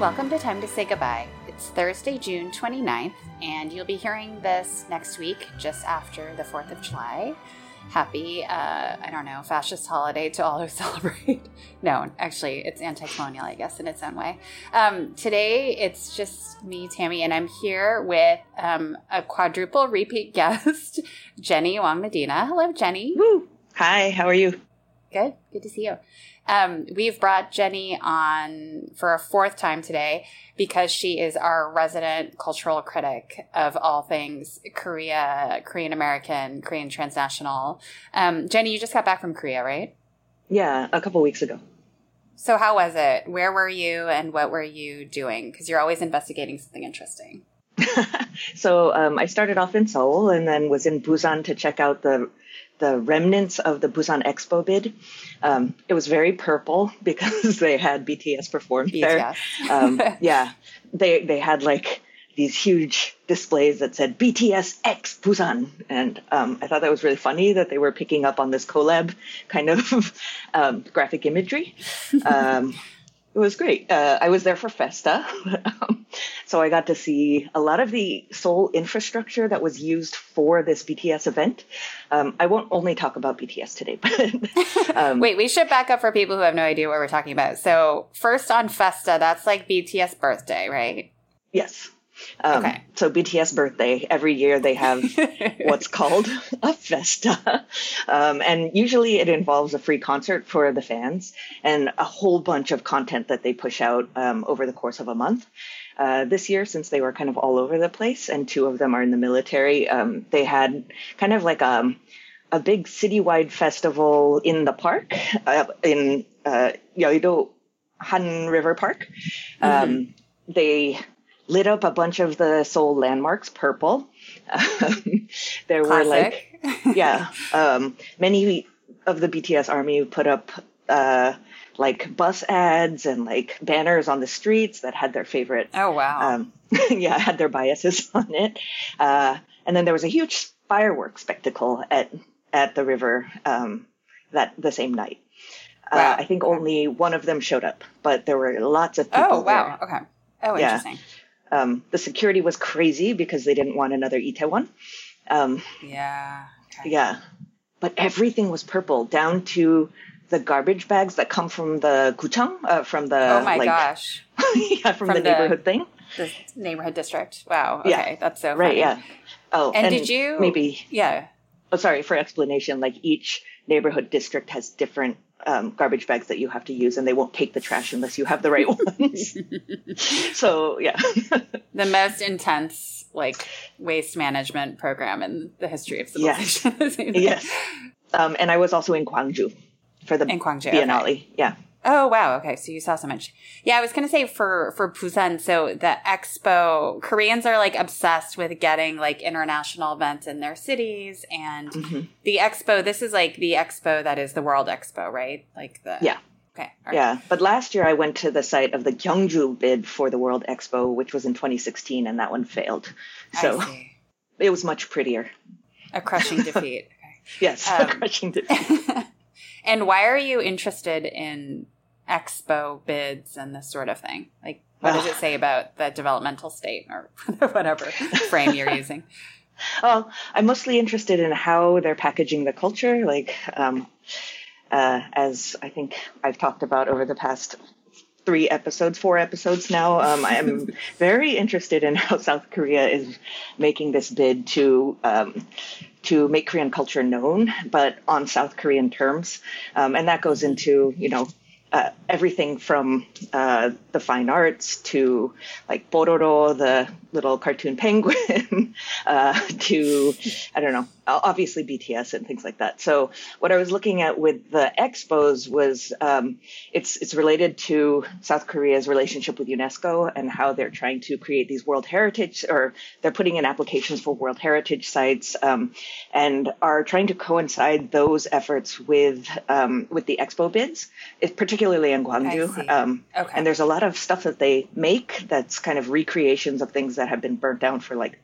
Welcome to Time to Say Goodbye. It's Thursday, June 29th, and you'll be hearing this next week just after the 4th of July. Happy, uh, I don't know, fascist holiday to all who celebrate. no, actually, it's anti colonial, I guess, in its own way. Um, today, it's just me, Tammy, and I'm here with um, a quadruple repeat guest, Jenny Wang Medina. Hello, Jenny. Woo! Hi, how are you? Good. Good to see you. Um, we've brought Jenny on for a fourth time today because she is our resident cultural critic of all things Korea, Korean American, Korean transnational. Um, Jenny, you just got back from Korea, right? Yeah, a couple weeks ago. So, how was it? Where were you and what were you doing? Because you're always investigating something interesting. so, um, I started off in Seoul and then was in Busan to check out the the remnants of the Busan Expo bid. Um, it was very purple because they had BTS perform BTS. there. Um, yeah, they they had like these huge displays that said BTS X Busan, and um, I thought that was really funny that they were picking up on this collab kind of um, graphic imagery. Um, it was great. Uh, I was there for Festa, so I got to see a lot of the Seoul infrastructure that was used for this BTS event. Um, I won't only talk about BTS today, but um, wait, we should back up for people who have no idea what we're talking about. So first on Festa, that's like BTS birthday, right? Yes. Um, okay. So BTS birthday every year they have what's called a festa, um, and usually it involves a free concert for the fans and a whole bunch of content that they push out um, over the course of a month. Uh, this year, since they were kind of all over the place, and two of them are in the military, um, they had kind of like a um, a big citywide festival in the park uh, in uh, Yeouido Han River Park. Mm-hmm. Um, they lit up a bunch of the Seoul landmarks purple. Um, there Classic. were like, yeah, um, many of the BTS army put up uh, like bus ads and like banners on the streets that had their favorite. Oh wow! Um, yeah, had their biases on it. Uh, and then there was a huge fireworks spectacle at at the river um, that the same night. Uh, wow. Uh, I think only one of them showed up, but there were lots of people. Oh wow! There. Okay. Oh, interesting. Um, the security was crazy because they didn't want another Itaewon. Um, yeah. Okay. Yeah. But everything was purple down to the garbage bags that come from the guchang, uh, from the. Oh my like, gosh. yeah, from, from the, the, neighborhood thing. The neighborhood district. Wow. Okay. Yeah. That's so funny. Right. Yeah. Oh, and, and did you maybe? Yeah. Oh, sorry for explanation. Like each neighborhood district has different um, garbage bags that you have to use, and they won't take the trash unless you have the right ones. so yeah, the most intense like waste management program in the history of civilization. Yes, yes. Um, and I was also in Gwangju for the in Gwangju, Biennale. Okay. Yeah. Oh wow, okay. So you saw so much. Yeah, I was gonna say for for Busan, so the expo Koreans are like obsessed with getting like international events in their cities and mm-hmm. the expo, this is like the expo that is the World Expo, right? Like the Yeah. Okay. Right. Yeah. But last year I went to the site of the Gyeongju bid for the World Expo, which was in twenty sixteen, and that one failed. So it was much prettier. A crushing defeat. Yes, um, a crushing defeat. And why are you interested in expo bids and this sort of thing? Like, what does it say about the developmental state or whatever frame you're using? Well, I'm mostly interested in how they're packaging the culture. Like, um, uh, as I think I've talked about over the past three episodes, four episodes now. Um, I am very interested in how South Korea is making this bid to um, to make Korean culture known, but on South Korean terms, um, and that goes into you know uh, everything from uh, the fine arts to like Pororo, the little cartoon penguin, uh, to I don't know, obviously BTS and things like that. So what I was looking at with the expos was um, it's it's related to South Korea's relationship with UNESCO and how they're trying to create these World Heritage or they're putting in applications for World Heritage sites um, and are trying to coincide those efforts with um, with the expo bids, particularly in Gwangju. Um, okay. And there's a lot of stuff that they make that's kind of recreations of things that have been burnt down for like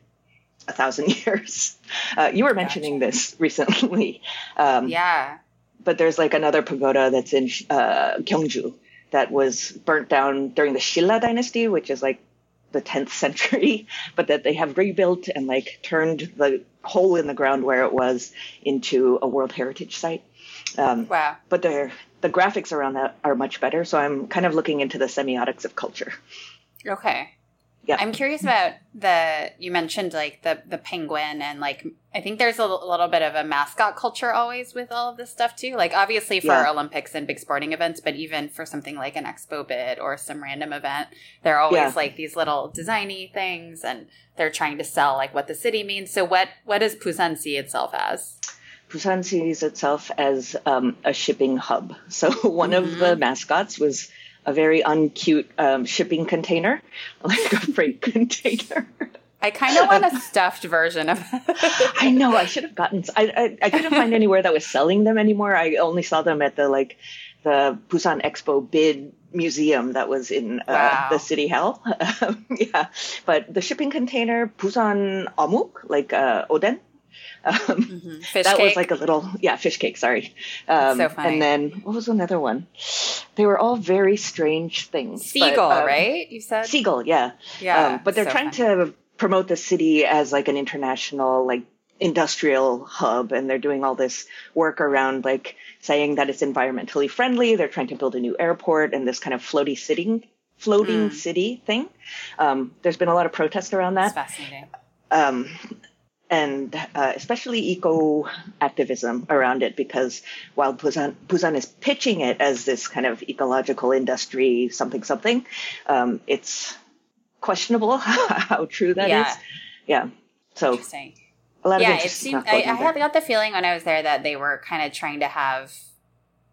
a thousand years. Uh, you were mentioning gotcha. this recently. Um, yeah. But there's like another pagoda that's in uh, Gyeongju that was burnt down during the Shilla dynasty, which is like the 10th century, but that they have rebuilt and like turned the hole in the ground where it was into a World Heritage site. Um, wow. But the the graphics around that are much better, so I'm kind of looking into the semiotics of culture. Okay. Yeah. I'm curious about the you mentioned like the the penguin and like I think there's a, l- little bit of a mascot culture always with all of this stuff too. Like obviously for yeah. Olympics and big sporting events, but even for something like an expo bid or some random event, there are always yeah. like these little designy things and they're trying to sell like what the city means. So what what does Busan see itself as? Busan sees itself as um, a shipping hub. So one mm-hmm. of the mascots was a very uncute um, shipping container, like a freight container. I kind of want a stuffed version of it. I know. I should have gotten. I, I, I couldn't find anywhere that was selling them anymore. I only saw them at the like the Busan Expo bid museum that was in uh, wow. the city hall. yeah, but the shipping container Busan Amuk, like uh, Oden, um, mm-hmm. that cake. was like a little, yeah, fish cake. Sorry. Um, so funny. And then what was another one? They were all very strange things. Seagull, but, um, right? You said seagull. Yeah. Yeah. Um, but they're so trying funny. to promote the city as like an international, like industrial hub, and they're doing all this work around like saying that it's environmentally friendly. They're trying to build a new airport and this kind of floaty city, floating mm. city thing. Um, there's been a lot of protest around that. That's fascinating. Um, and uh, especially eco activism around it because while Busan, Busan is pitching it as this kind of ecological industry something something, um, it's questionable how true that yeah. is. Yeah. So interesting. A lot yeah, of it seemed. I, I had got the feeling when I was there that they were kind of trying to have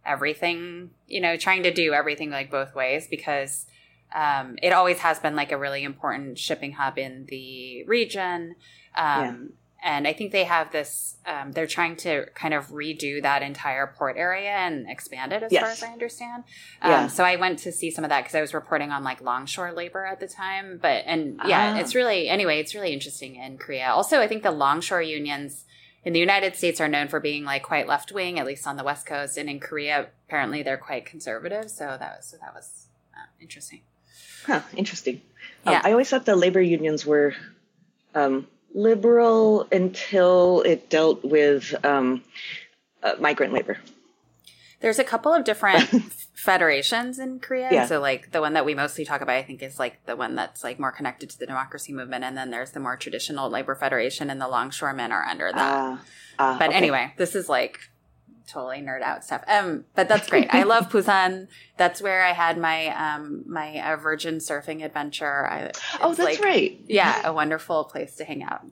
everything, you know, trying to do everything like both ways because um, it always has been like a really important shipping hub in the region. Um, and I think they have this. Um, they're trying to kind of redo that entire port area and expand it, as yes. far as I understand. Um, yeah. So I went to see some of that because I was reporting on like longshore labor at the time. But and yeah, ah. it's really anyway. It's really interesting in Korea. Also, I think the longshore unions in the United States are known for being like quite left wing, at least on the West Coast, and in Korea apparently they're quite conservative. So that was so that was uh, interesting. Huh, interesting. Um, yeah. I always thought the labor unions were um, liberal until it dealt with um, uh, migrant labor. There's a couple of different federations in Korea. Yeah. So, like the one that we mostly talk about, I think, is like the one that's like more connected to the democracy movement, and then there's the more traditional labor federation, and the longshoremen are under that. Uh, uh, but okay. anyway, this is like totally nerd out stuff. Um, but that's great. I love Busan. That's where I had my um my uh, virgin surfing adventure. I, oh, that's like, right. Yeah, a wonderful place to hang out.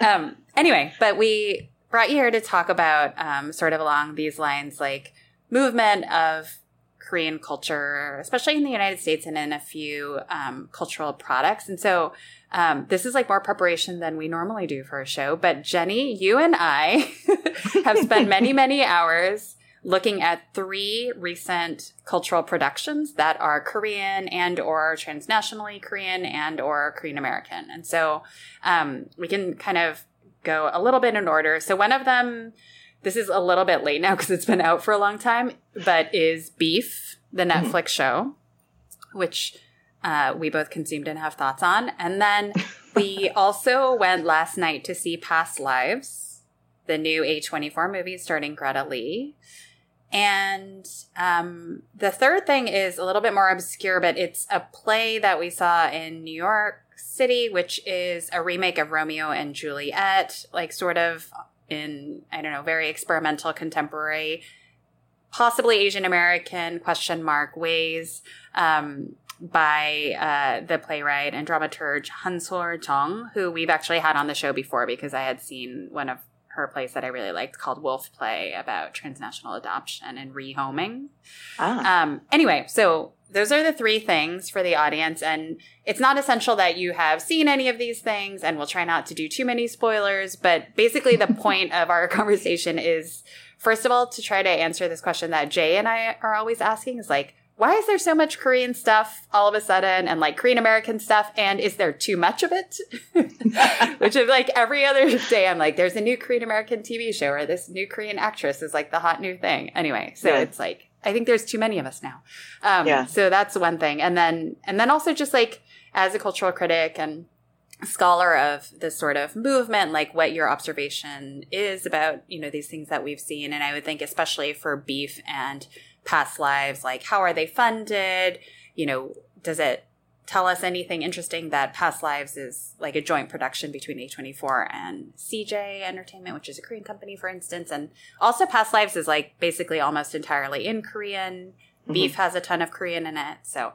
um, anyway, but we brought you here to talk about um, sort of along these lines, like movement of Korean culture, especially in the United States and in a few um, cultural products. And so um, this is like more preparation than we normally do for a show. But Jenny, you and I have spent many, many hours looking at three recent cultural productions that are Korean and or transnationally Korean and or Korean American. And so um, we can kind of go a little bit in order. So one of them, this is a little bit late now because it's been out for a long time, but is Beef, the mm-hmm. Netflix show, which uh, we both consumed and have thoughts on. And then we also went last night to see Past Lives, the new A24 movie starring Greta Lee. And um, the third thing is a little bit more obscure, but it's a play that we saw in New York City, which is a remake of Romeo and Juliet, like sort of in, I don't know, very experimental contemporary, possibly Asian American question mark ways. Um, by uh, the playwright and dramaturge Hansol Jung, who we've actually had on the show before because I had seen one of her plays that I really liked called Wolf Play about transnational adoption and rehoming. Ah. Um, anyway, so those are the three things for the audience. And it's not essential that you have seen any of these things, and we'll try not to do too many spoilers. But basically, the point of our conversation is first of all, to try to answer this question that Jay and I are always asking is like, why is there so much Korean stuff all of a sudden and like Korean American stuff? And is there too much of it? Which is like every other day, I'm like, there's a new Korean American TV show or this new Korean actress is like the hot new thing. Anyway, so yeah. it's like, I think there's too many of us now. Um, Yeah. So that's one thing, and then and then also just like as a cultural critic and scholar of this sort of movement, like what your observation is about you know these things that we've seen, and I would think especially for beef and past lives, like how are they funded? You know, does it tell us anything interesting that Past Lives is like a joint production between A24 and CJ Entertainment, which is a Korean company, for instance. And also, Past Lives is like basically almost entirely in Korean. Mm-hmm. Beef has a ton of Korean in it. So,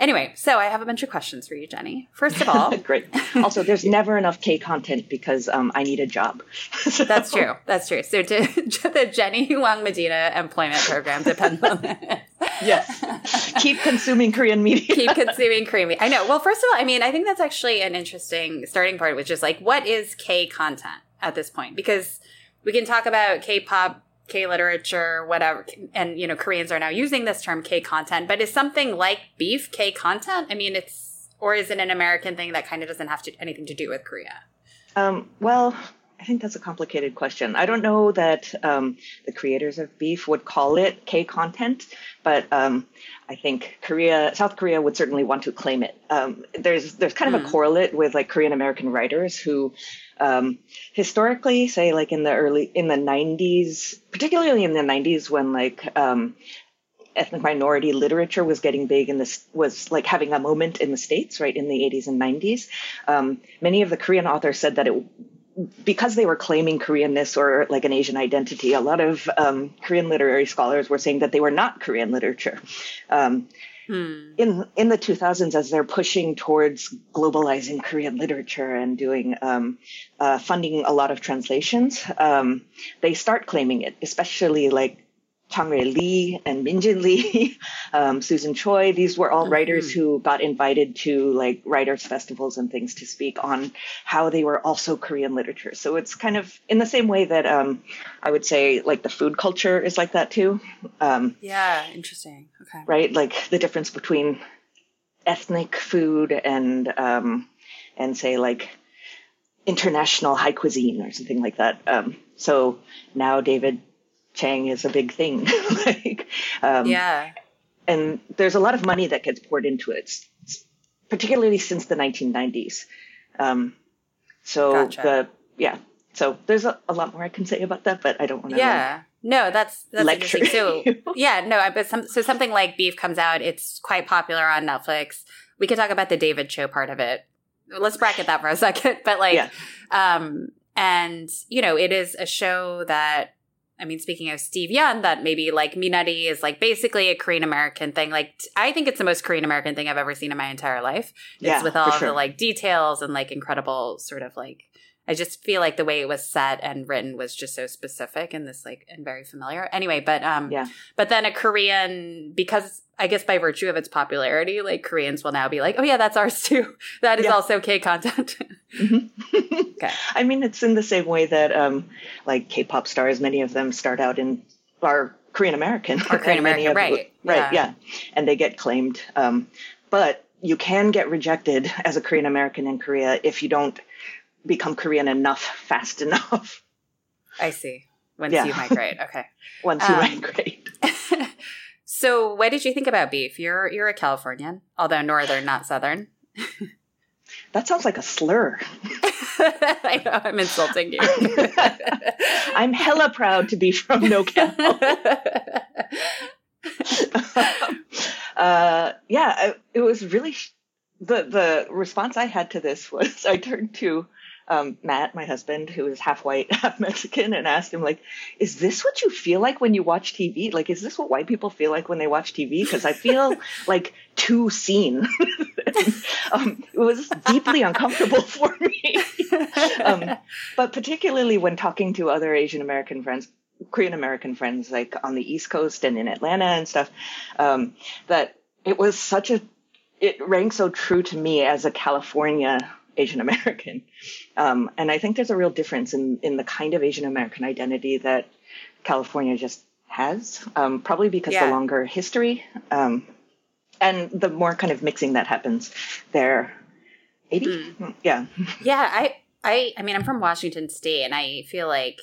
anyway, so I have a bunch of questions for you, Jenny. First of all, Great. Also, there's never enough K content because um, I need a job. So- that's true. That's true. So, to, the Jenny Wang Medina employment program depends on this. Yes. Keep consuming Korean media. keep consuming creamy. I know. Well, first of all, I mean, I think that's actually an interesting starting point, which is like, what is K content at this point? Because we can talk about K-pop, K literature, whatever, and you know, Koreans are now using this term K content. But is something like beef K content? I mean, it's or is it an American thing that kind of doesn't have to anything to do with Korea? Um, well, I think that's a complicated question. I don't know that um, the creators of beef would call it K content, but um, I think Korea, South Korea, would certainly want to claim it. Um, there's there's kind of a correlate with like Korean American writers who um, historically say like in the early in the 90s, particularly in the 90s when like um, ethnic minority literature was getting big in this was like having a moment in the states right in the 80s and 90s um, many of the korean authors said that it because they were claiming koreanness or like an asian identity a lot of um, korean literary scholars were saying that they were not korean literature. Um, in in the 2000s as they're pushing towards globalizing korean literature and doing um, uh, funding a lot of translations um, they start claiming it especially like Chang-rae Lee and Min Jin Lee, um, Susan Choi. These were all writers who got invited to like writers festivals and things to speak on how they were also Korean literature. So it's kind of in the same way that um, I would say like the food culture is like that too. Um, Yeah, interesting. Okay. right? Like the difference between ethnic food and um, and say like international high cuisine or something like that. Um, so now David Chang is a big thing, like um, Yeah. and there's a lot of money that gets poured into it, particularly since the 1990s. Um, so Gotcha. the yeah, so there's a, a lot more I can say about that, but I don't want to. Yeah. No, that's that's Lecture interesting. So yeah, no, but some, so something like Beef comes out. It's quite popular on Netflix. We could talk about the David show part of it. Let's bracket that for a second. But like, Yeah. um, and you know, it is a show that. I mean, speaking of Steve Yeun, that maybe like Minari is like basically a Korean American thing. Like, I think it's the most Korean American thing I've ever seen in my entire life. It's Yeah, with all sure. the like details and like incredible sort of like I just feel like the way it was set and written was just so specific and this like and very familiar. Anyway, but um Yeah. but then a Korean because I guess by virtue of its popularity, like Koreans will now be like, Oh yeah, that's ours too. That is Yeah. also K content. okay. I mean, it's in the same way that um, like K-pop stars, many of them start out in are Korean American. Or Korean American, right, Right. yeah. Yeah. And they get claimed. Um, but you can get rejected as a Korean American in Korea if you don't become Korean enough fast enough I see. Once Yeah. you migrate. Okay. once you Um, migrate. so what did you think about beef? You're you're a Californian, although northern, not southern. That sounds like a slur. I know I'm insulting you. I'm hella proud to be from NorCal. uh, yeah, I, it was really sh- the the response I had to this was I turned to um, Matt, my husband, who is half white, half Mexican, and asked him like, "Is this what you feel like when you watch TV? Like, is this what white people feel like when they watch TV? Because I feel like too seen. um, it was deeply uncomfortable for me." um, but particularly when talking to other Asian American friends, Korean American friends, like on the East Coast and in Atlanta and stuff, um, that it was such a, it rang so true to me as a California Asian American. Um, and I think there's a real difference in, in the kind of Asian American identity that California just has, um, probably because Yeah. the longer history um, and the more kind of mixing that happens there. Maybe? Yeah. Yeah, I, I, I mean, I'm from Washington State, and I feel like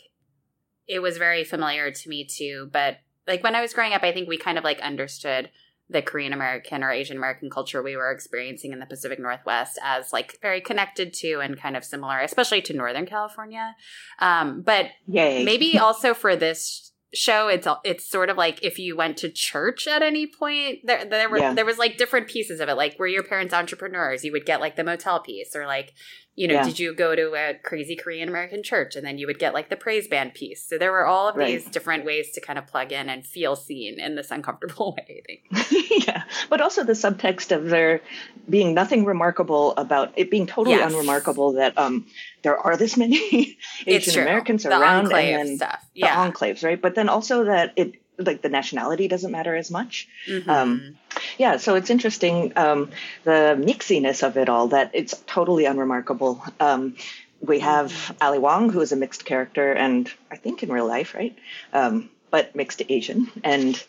it was very familiar to me too. But like when I was growing up, I think we kind of like understood the Korean American or Asian American culture we were experiencing in the Pacific Northwest as like very connected to and kind of similar, especially to Northern California. Um, but Yay. maybe also for this show it's it's sort of like if you went to church at any point there there were Yeah. there was like different pieces of it like were your parents entrepreneurs you would get like the motel piece or like you know Yeah. did you go to a crazy korean american church and then you would get like the praise band piece so there were all of Right. these different ways to kind of plug in and feel seen in this uncomfortable way i think yeah, but also the subtext of there being nothing remarkable about it being totally Yes. unremarkable that um there are this many it's Asian true Americans around and then stuff the enclaves, right? But then also that it like the nationality doesn't matter as much. Mhm. um, Yeah, so it's interesting um, the mixiness of it all that it's totally unremarkable. Um, we have Mm-hmm. Ali Wong, who is a mixed character, and I think in real life, right? Um, but mixed Asian, and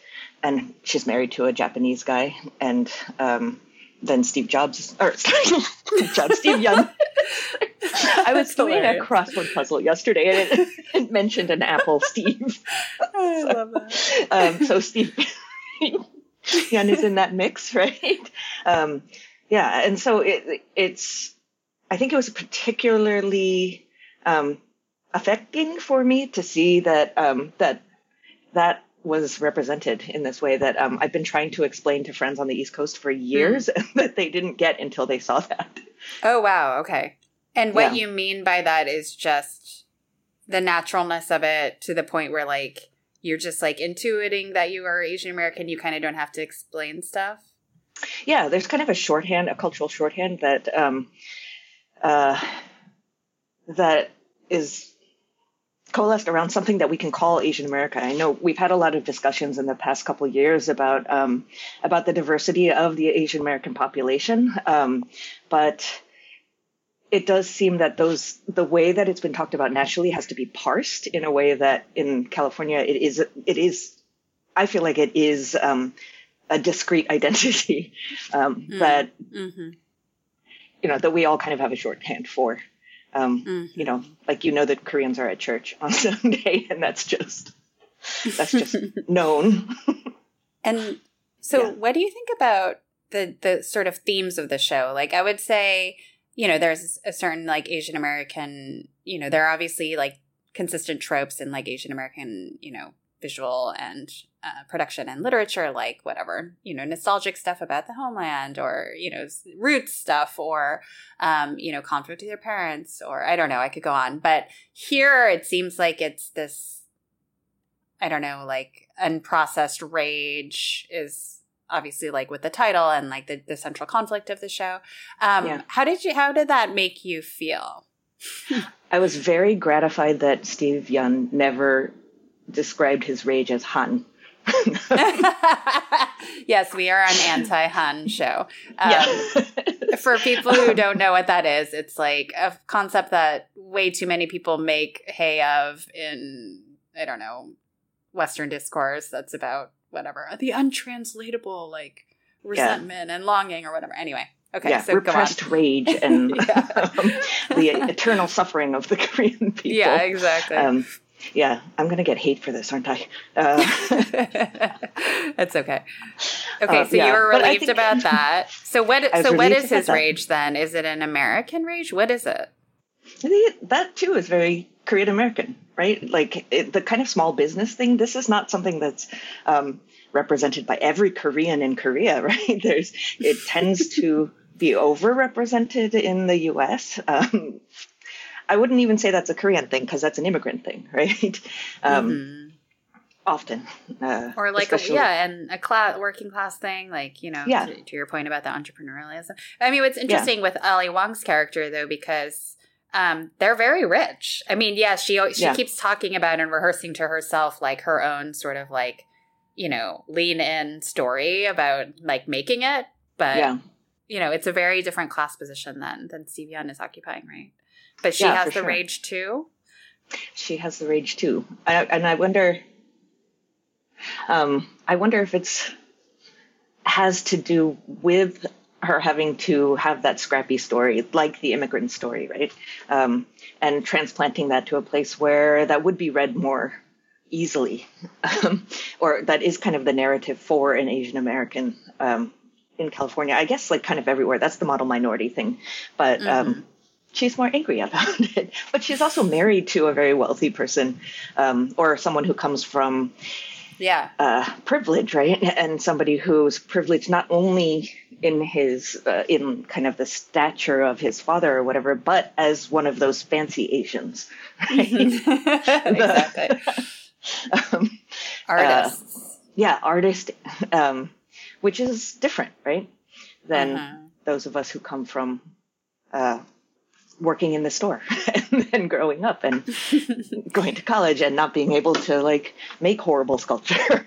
and she's married to a Japanese guy, and um, then Steve Jobs, or Steve Jobs, Steve Yeun. I was doing a crossword puzzle yesterday, and it, it mentioned an Apple Steve. i love that Um, so Steve Yeun is in that mix, right? Um, yeah, and so it, it's. I think it was particularly um, affecting for me to see that um, that that was represented in this way that um, I've been trying to explain to friends on the East Coast for years that they didn't get until they saw that. Oh wow, okay. And what Yeah. you mean by that is just the naturalness of it to the point where like you're just like intuiting that you are Asian American, you kind of don't have to explain stuff. yeah, there's kind of a shorthand, a cultural shorthand that um, uh, that is coalesced around something that we can call Asian America. I know we've had a lot of discussions in the past couple of years about um, about the diversity of the Asian American population, um, but it does seem that those the way that it's been talked about nationally has to be parsed in a way that in California it is it is I feel like it is um, a discrete identity um, Mm. that Mm-hmm. you know that we all kind of have a shorthand for. Um, Mm-hmm. you know, like you know that Koreans are at church on Sunday, and that's just that's just known. And so, Yeah. what do you think about the the sort of themes of the show? Like, I would say, you know, there's a certain like Asian American, you know, there are obviously like consistent tropes in like Asian American, you know, visual and uh, production and literature, like whatever, you know, nostalgic stuff about the homeland, or you know, roots stuff, or um, you know, conflict with your parents, or I don't know, I could go on, but here it seems like it's this I don't know, like unprocessed rage is obviously like with the title and like the, the central conflict of the show. Um, Yeah. How did you? How did that make you feel? I was very gratified that Steve Yeun never described his rage as Han. yes, we are an anti-Han show. Um, yeah. For people who don't know what that is, it's like a concept that way too many people make hay of in I don't know Western discourse. That's about whatever the untranslatable like resentment and longing or whatever. Anyway, okay, yeah, so repressed rage and um, the eternal suffering of the Korean people. Yeah, exactly. Um, yeah, I'm going to get hate for this, aren't I? Uh, That's okay. Okay, Uh, so yeah, you were relieved think- about that. So what? So what is his rage then? Is it an American rage? What is it? I think that too is very Korean American, right? Like it, the kind of small business thing. This is not something that's um, represented by every Korean in Korea, right? There's it tends to be overrepresented in the U.S. Um, I wouldn't even say that's a Korean thing because that's an immigrant thing, right? Um, Mhm. Often, uh, Or like a, yeah, and a class working class thing, like you know, Yeah. to, to your point about the entrepreneurialism. I mean, what's interesting with Ali Wong's character though, because um, they're very rich. I mean, yeah, she she Yeah. keeps talking about and rehearsing to herself like her own sort of like you know lean in story about like making it, but yeah, you know, it's a very different class position than than Steve Yeun is occupying, right? But she Yeah, has the sure. rage too. she has the rage too, I, and I wonder. Um, I wonder if it's has to do with her having to have that scrappy story, like the immigrant story, right? Um, and transplanting that to a place where that would be read more easily, um, or that is kind of the narrative for an Asian American um, in California. I guess like kind of everywhere. That's the model minority thing, but. Um, Mm-hmm. She's more angry about it, but she's also married to a very wealthy person, um, or someone who comes from Yeah. uh, privilege, right? And somebody who's privileged not only in his uh, in kind of the stature of his father or whatever, but as one of those fancy Asians. Right? exactly. um, Artists. yeah, artist, um, which is different, right, than Mhm. those of us who come from uh, working in the store and then growing up and going to college and not being able to like make horrible sculpture.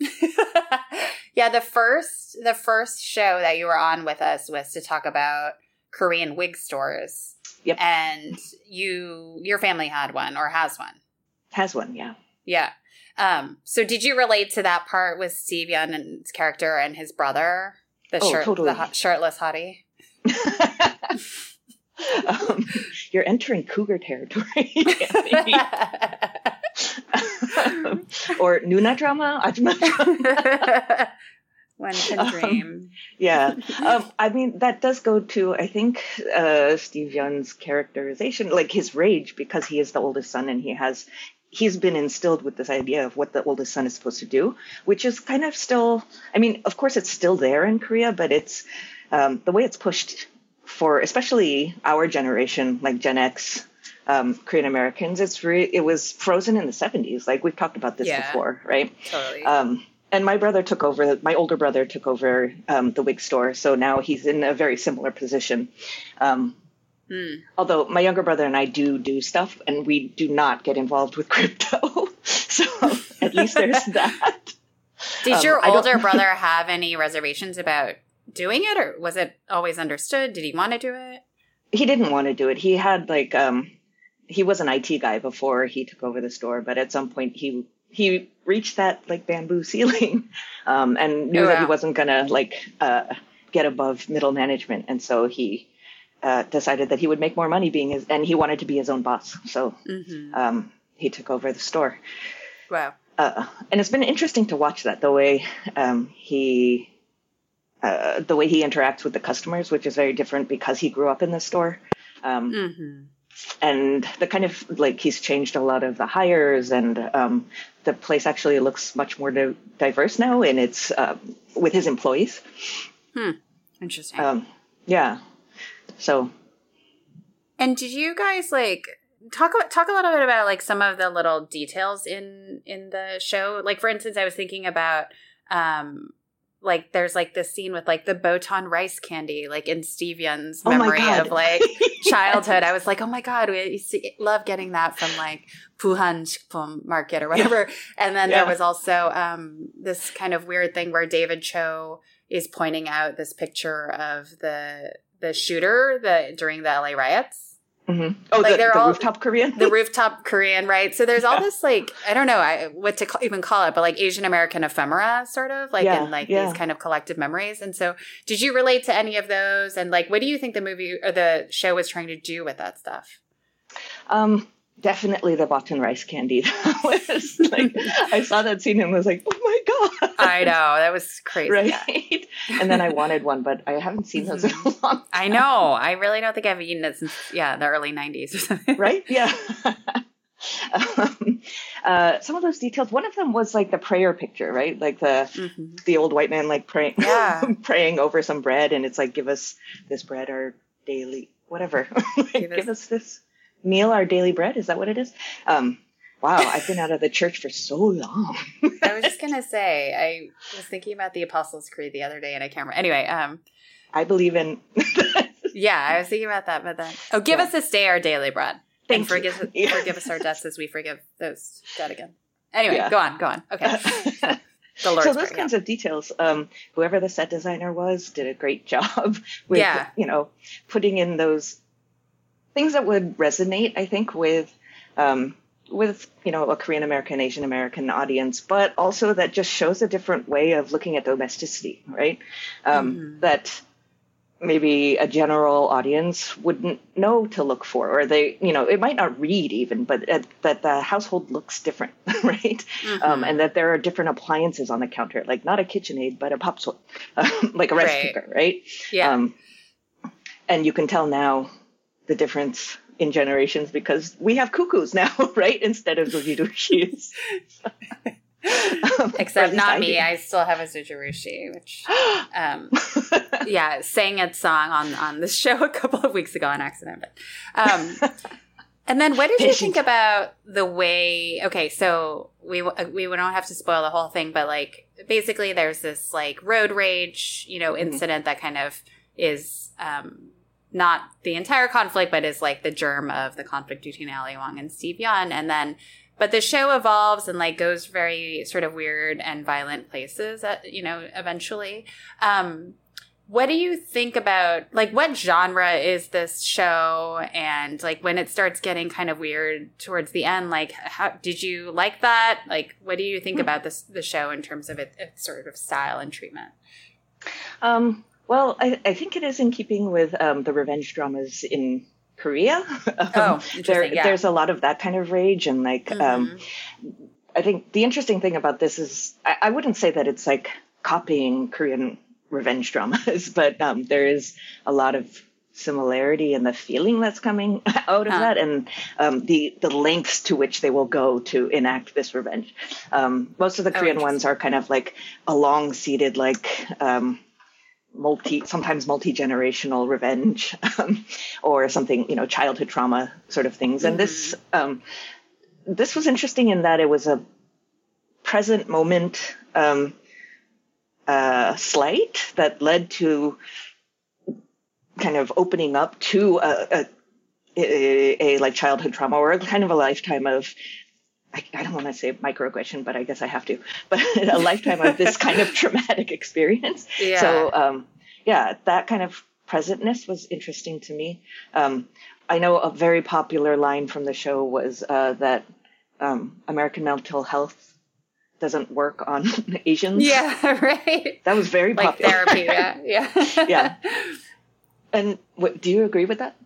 yeah, the first the first show that you were on with us was to talk about Korean wig stores. Yep. And you your family had one or has one. Has one, yeah. Yeah. Um, so did you relate to that part with Steve Yeun's character and his brother? The Oh, shirt totally. the hot, shirtless hottie? Um, you're entering cougar territory. or Nuna drama? One can Um, dream. yeah. Um, I mean, that does go to, I think, uh, Steve Yeun's characterization, like his rage, because he is the oldest son and he has. He's been instilled with this idea of what the oldest son is supposed to do, which is kind of still. I mean, of course, it's still there in Korea, but it's um, the way it's pushed for, especially our generation, like Gen X, um, Korean Americans. It's re- it was frozen in the '70s. Like we've talked about this Yeah. before, right? Totally. Um, and my brother took over. My older brother took over um, the wig store, so now he's in a very similar position. Um, Hmm. although my younger brother and I do do stuff, and we do not get involved with crypto. so at least there's that. Did um, your older brother have any reservations about doing it, or was it always understood? Did he want to do it? He didn't want to do it. He had like um, he was an IT guy before he took over the store, but at some point he he reached that like bamboo ceiling um, and knew Oh, that he wasn't gonna like uh, get above middle management, and so he uh, decided that he would make more money being his, and he wanted to be his own boss. So Mm-hmm. um, he took over the store, Wow. uh, and it's been interesting to watch that the way um, he. Uh, the way he interacts with the customers, which is very different because he grew up in the store. Um, Mm-hmm. and the kind of like he's changed a lot of the hires and um, the place actually looks much more di- diverse now and it's um, with his employees Hmm. Interesting. um, yeah so and did you guys like talk about, talk a little bit about like some of the little details in in the show? Like for instance, I was thinking about um like there's like this scene with like the Botan rice candy, like in Steve Yeun's Oh memory of like childhood. I was like, oh my god, we used to love getting that from like Puhan Shikpum Market or whatever. And then Yeah. there was also um, this kind of weird thing where David Choe is pointing out this picture of the the shooter the during the LA riots, mhm. oh Like, the, they're the all- rooftop korean the rooftop Korean, right? So there's all Yeah. this like I don't know I, what to call, even call it, but like Asian American ephemera, sort of like Yeah, in like yeah. these kind of collective memories. And so, did you relate to any of those? And like, what do you think the movie or the show was trying to do with that stuff? um, definitely the Botan rice candy that was like i saw that scene and was like oh my god I know that was crazy. right and then i wanted one but i haven't seen those in a long Time. I know. I really don't think I've eaten it since yeah the early '90s or something. right? Yeah. um, uh, some of those details. One of them was like the prayer picture, right? Like the Mhm. the old white man like praying, Yeah. praying over some bread, and it's like, give us this bread, our daily whatever. Like, Give give, us- us... this meal, our daily bread. Is that what it is? Um, wow, I've been out of the church for so long. I was just gonna say I was thinking about the Apostles' Creed the other day, and I can't remember. Anyway, um, I believe in. yeah, I was thinking about that, but then oh, give Yeah. us this day our daily bread. Thank and forgive you. Yeah. forgive us our debts as we forgive those dead again. Anyway, Yeah. go on, go on. Okay, so those kinds of details um, whoever the set designer was did a great job with Yeah. you know putting in those things that would resonate i think with um, with you know a korean american asian american audience but also that just shows a different way of looking at domesticity right um, Mhm. that maybe a general audience wouldn't know to look for or they you know it might not read even but uh, that the household looks different right mm-hmm. um, and that there are different appliances on the counter like not a kitchenaid but a pop sort like a rice right. cooker right yeah um, and you can tell now the difference in generations because we have cuckoos now right instead of Zojirushis um, Except not me. I still have a Zojirushi, which, um, yeah, sang its song on on the show a couple of weeks ago on accident. But, um, and then what did you think about the way? Okay, so we we don't have to spoil the whole thing, but like basically, there's this like road rage, you know, mm-hmm. incident mm-hmm. that kind of is. Um, not the entire conflict, but is like the germ of the conflict between Ali Wong and Steve Yeun. And then but the show evolves and like goes very sort of weird and violent places at, you know eventually um what do you think about like what genre is this show and like when it starts getting kind of weird towards the end like how did you like that like what do you think hmm. about this the show in terms of its, its sort of style and treatment um well I, I think it is in keeping with um, the revenge dramas in Korea. um, oh, there, yeah. there's a lot of that kind of rage, and like, um, mm-hmm. um, I think the interesting thing about this is, I, I, wouldn't say that it's like copying Korean revenge dramas, but um, there is a lot of similarity in the feeling that's coming out of huh. that, and um, the the lengths to which they will go to enact this revenge. Um, most of the oh, Korean oh, ones are kind of like a long seated, like multi sometimes multi-generational revenge um, or something you know childhood trauma sort of things mm-hmm. and this mm-hmm. um, this was interesting in that it was a present moment um, uh, slight that led to kind of opening up to a, a, a, a like childhood trauma or kind of a lifetime of I, I, don't want to say microaggression, but I guess I have to. But a lifetime of this kind of traumatic experience. Yeah. So, um, yeah, that kind of presentness was interesting to me. Um, I know a very popular line from the show was uh, that um, American mental health doesn't work on Asians. Yeah, right. That was very like popular. therapy. Yeah, yeah, yeah. And what, do you agree with that?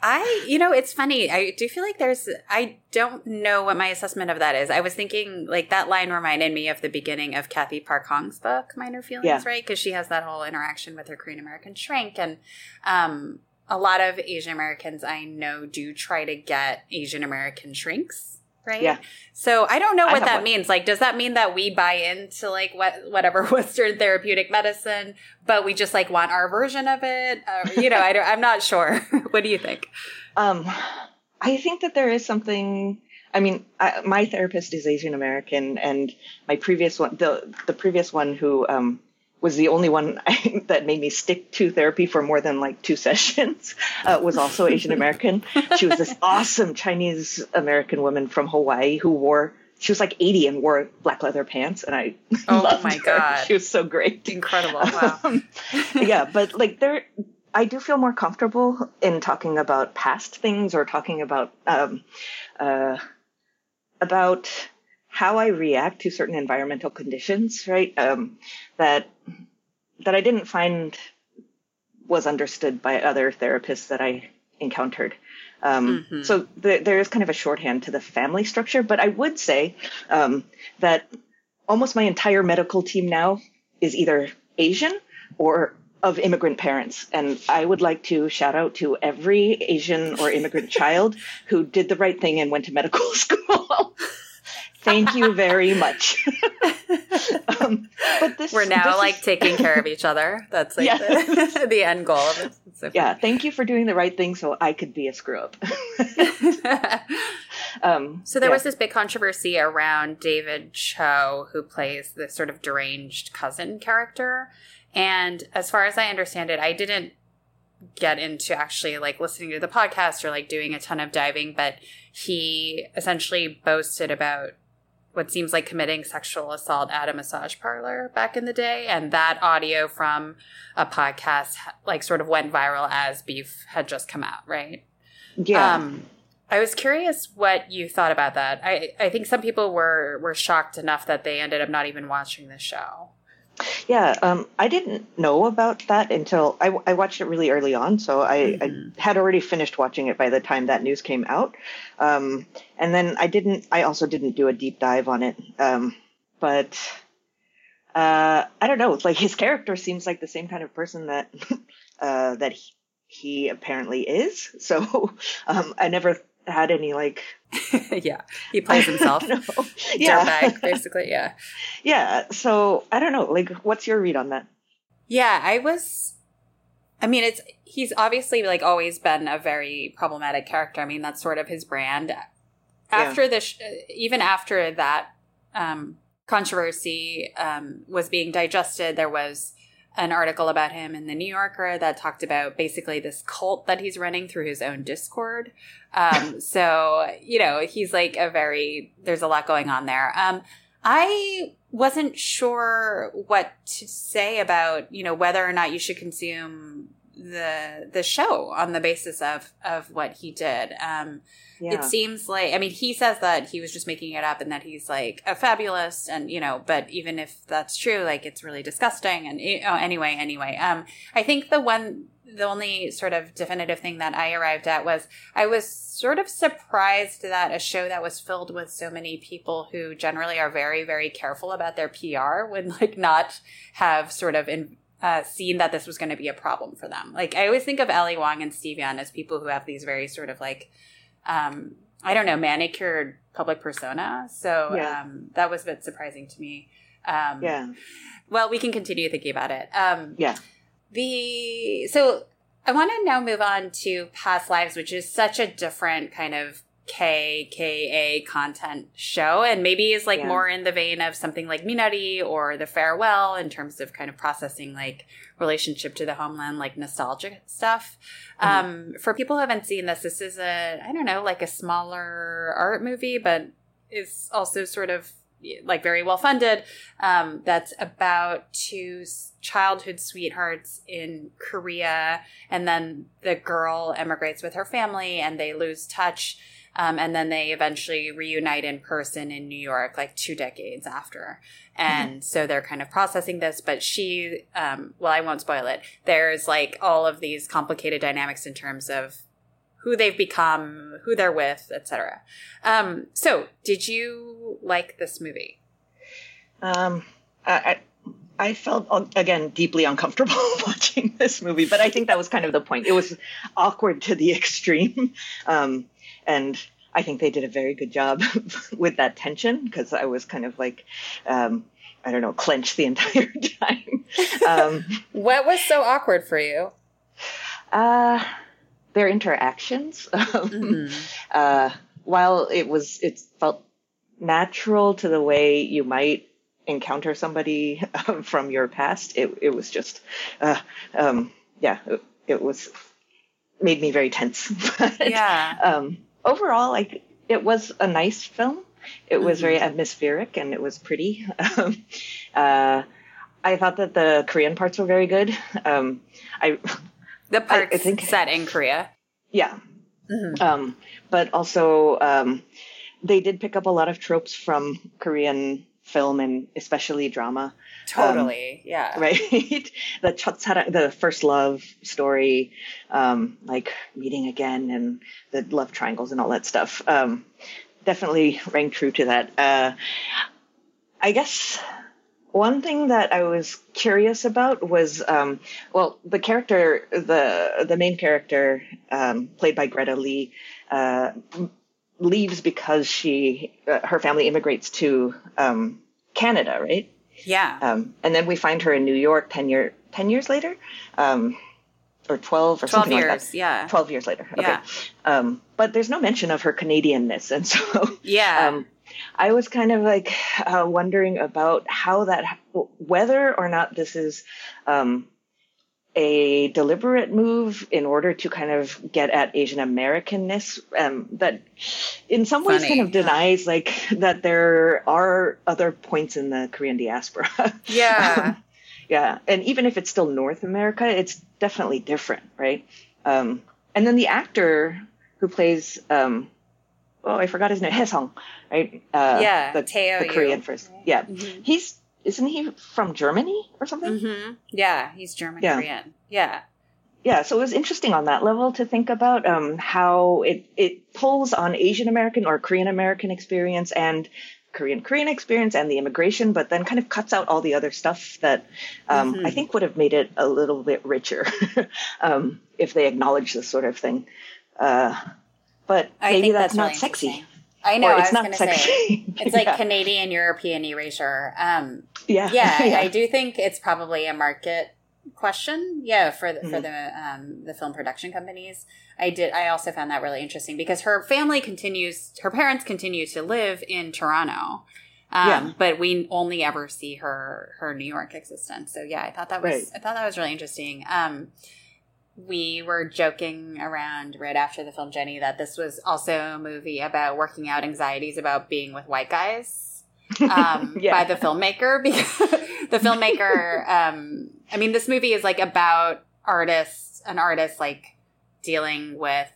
I, you know, it's funny. I do feel like there's, I don't know what my assessment of that is. I was thinking, like, that line reminded me of the beginning of Cathy Park Hong's book, Minor Feelings, yeah. right? Because she has that whole interaction with her Korean American shrink. And um, a lot of Asian Americans I know do try to get Asian American shrinks right? Yeah. So I don't know what that one. means. Like, does that mean that we buy into like what whatever Western therapeutic medicine, but we just like want our version of it? Uh, you know, I don't, I'm not sure. what do you think? Um, I think that there is something. I mean, I, my therapist is Asian American, and my previous one, the the previous one who um, was the only one I, that made me stick to therapy for more than like two sessions. Uh, was also Asian American. she was this awesome Chinese American woman from Hawaii who wore she was like 80 and wore black leather pants and I oh loved my her. god. She was so great. Incredible. Wow. um, yeah but like there I do feel more comfortable in talking about past things or talking about um, uh, about how I react to certain environmental conditions, right? Um, that that I didn't find was understood by other therapists that I encountered. Um, mm-hmm. So the, there is kind of a shorthand to the family structure, but I would say um, that almost my entire medical team now is either Asian or of immigrant parents. And I would like to shout out to every Asian or immigrant child who did the right thing and went to medical school. Thank you very much. um, but this we're now this like is... taking care of each other. That's like yes. the, the, end goal of it. So yeah, thank you for doing the right thing so I could be a screw up. um, so there yeah. was this big controversy around David Choe, who plays this sort of deranged cousin character. And as far as I understand it, I didn't get into actually like listening to the podcast or like doing a ton of diving, but he essentially boasted about what seems like committing sexual assault at a massage parlor back in the day. And that audio from a podcast like sort of went viral as beef had just come out right? Yeah. Um, i was curious what you thought about that. I i think some people were were shocked enough that they ended up not even watching the show Yeah, um, I didn't know about that until I, I watched it really early on. So I, Mhm. I had already finished watching it by the time that news came out. Um, and then I didn't, I also didn't do a deep dive on it. Um, but uh, I don't know. It's like his character seems like the same kind of person that uh, that he, he apparently is. So um, I never had any like yeah, he plays himself. I don't know. yeah Dirtbag, basically. Yeah. yeah so i don't know like what's your read on that Yeah, I was. I mean, it's he's obviously like always been a very problematic character. I mean, that's sort of his brand. After the, sh- even after that um, controversy um, was being digested, there was an article about him in the New Yorker that talked about basically this cult that he's running through his own Discord. Um, so you know, he's like a very. There's a lot going on there. Um, I wasn't sure what to say about you know whether or not you should consume the the show on the basis of of what he did. Um, yeah It seems like I mean he says that he was just making it up and that he's like a fabulous and you know but even if that's true like it's really disgusting and oh, anyway anyway um I think the one the only sort of definitive thing that I arrived at was I was sort of surprised that a show that was filled with so many people who generally are very very careful about their PR would like not have sort of in, uh, seen that this was going to be a problem for them. Like I always think of Ali Wong and Steve Yeun as people who have these very sort of like um, I don't know, manicured public persona. So Yeah. um, that was a bit surprising to me. Um, yeah Well, we can continue thinking about it. Um, yeah the so I want to now move on to past lives, which is such a different kind of KKA content show, and maybe is like Yeah. more in the vein of something like Minari or The Farewell in terms of kind of processing like relationship to the homeland, like nostalgic stuff. Um, for people who haven't seen this, this is a I don't know, like a smaller art movie, but is also sort of like very well funded. Um, that's about two childhood sweethearts in Korea, and then the girl emigrates with her family, and they lose touch. Um, and then they eventually reunite in person in New York, like two decades after. And so they're kind of processing this, but she, um, well, I won't spoil it. There's like all of these complicated dynamics in terms of who they've become, who they're with, etc. Um, so, did you like this movie? um I, I I felt uh, again deeply uncomfortable watching this movie, but I think that was kind of the point. It was awkward to the extreme, um, and I think they did a very good job with that tension because I was kind of like, um, I don't know, clenched the entire time. Um, What was so awkward for you? uh, their interactions, um, uh, while it was, it felt natural to the way you might encounter somebody um, from your past. It, it was just, uh, um, yeah, it, it was made me very tense. But, Yeah. Overall, like it was a nice film. It was very atmospheric and it was pretty. Um, uh, I thought that the Korean parts were very good. Um, I The parts I think- set in Korea. yeah, Mhm. um, but also um, they did pick up a lot of tropes from Korean film and especially drama. Totally, um, yeah. Right. the Chotsara, the first love story, um, like meeting again and the love triangles and all that stuff. Um, definitely rang true to that. Uh, I guess one thing that I was curious about was, um, well, the character, the the main character, um, played by Greta Lee, uh, leaves because she uh, her family immigrates to um, Canada, right? Yeah. Um, and then we find her in New York 10, year, 10 years later, um, or 12 or 12 something like years. that. Yeah. 12 years later. Okay. Yeah. Um, but there's no mention of her Canadianness. And so Yeah. um, I was kind of like uh, wondering about how that, whether or not this is um, a deliberate move in order to kind of get at Asian Americanness um, that in some ways kind of denies like that there are other points in the Korean diaspora. yeah. Um, yeah, and even if it's still North America, it's definitely different, right? Um, and then the actor who plays, um, oh, I forgot his name, Haesung, right? Uh, Yeah, the, the Korean first, yeah, Mhm. he's isn't he from Germany or something? Mm-hmm. Yeah, he's German Yeah. Korean. Yeah. Yeah, so it was interesting on that level to think about um, how it it pulls on Asian American or Korean American experience and Korean Korean experience and the immigration, but then kind of cuts out all the other stuff that um, Mhm. I think would have made it a little bit richer um, if they acknowledged this sort of thing. Uh, but maybe that's, that's not really sexy. I know. or I it's was not going to sexy. say it's like yeah. Canadian European erasure. Um, yeah, yeah, I do think it's probably a market question. Yeah, for the, for Mhm. the um, the film production companies. I did. I also found that really interesting because her family continues. Her parents continue to live in Toronto. Um, Yeah. but we only ever see her her New York existence. So yeah, I thought that was Right. I thought that was really interesting. Um, we were joking around right after the film Jenny that this was also a movie about working out anxieties about being with white guys um, Yeah. by the filmmaker because the filmmaker um, i mean this movie is like about artists an artist like dealing with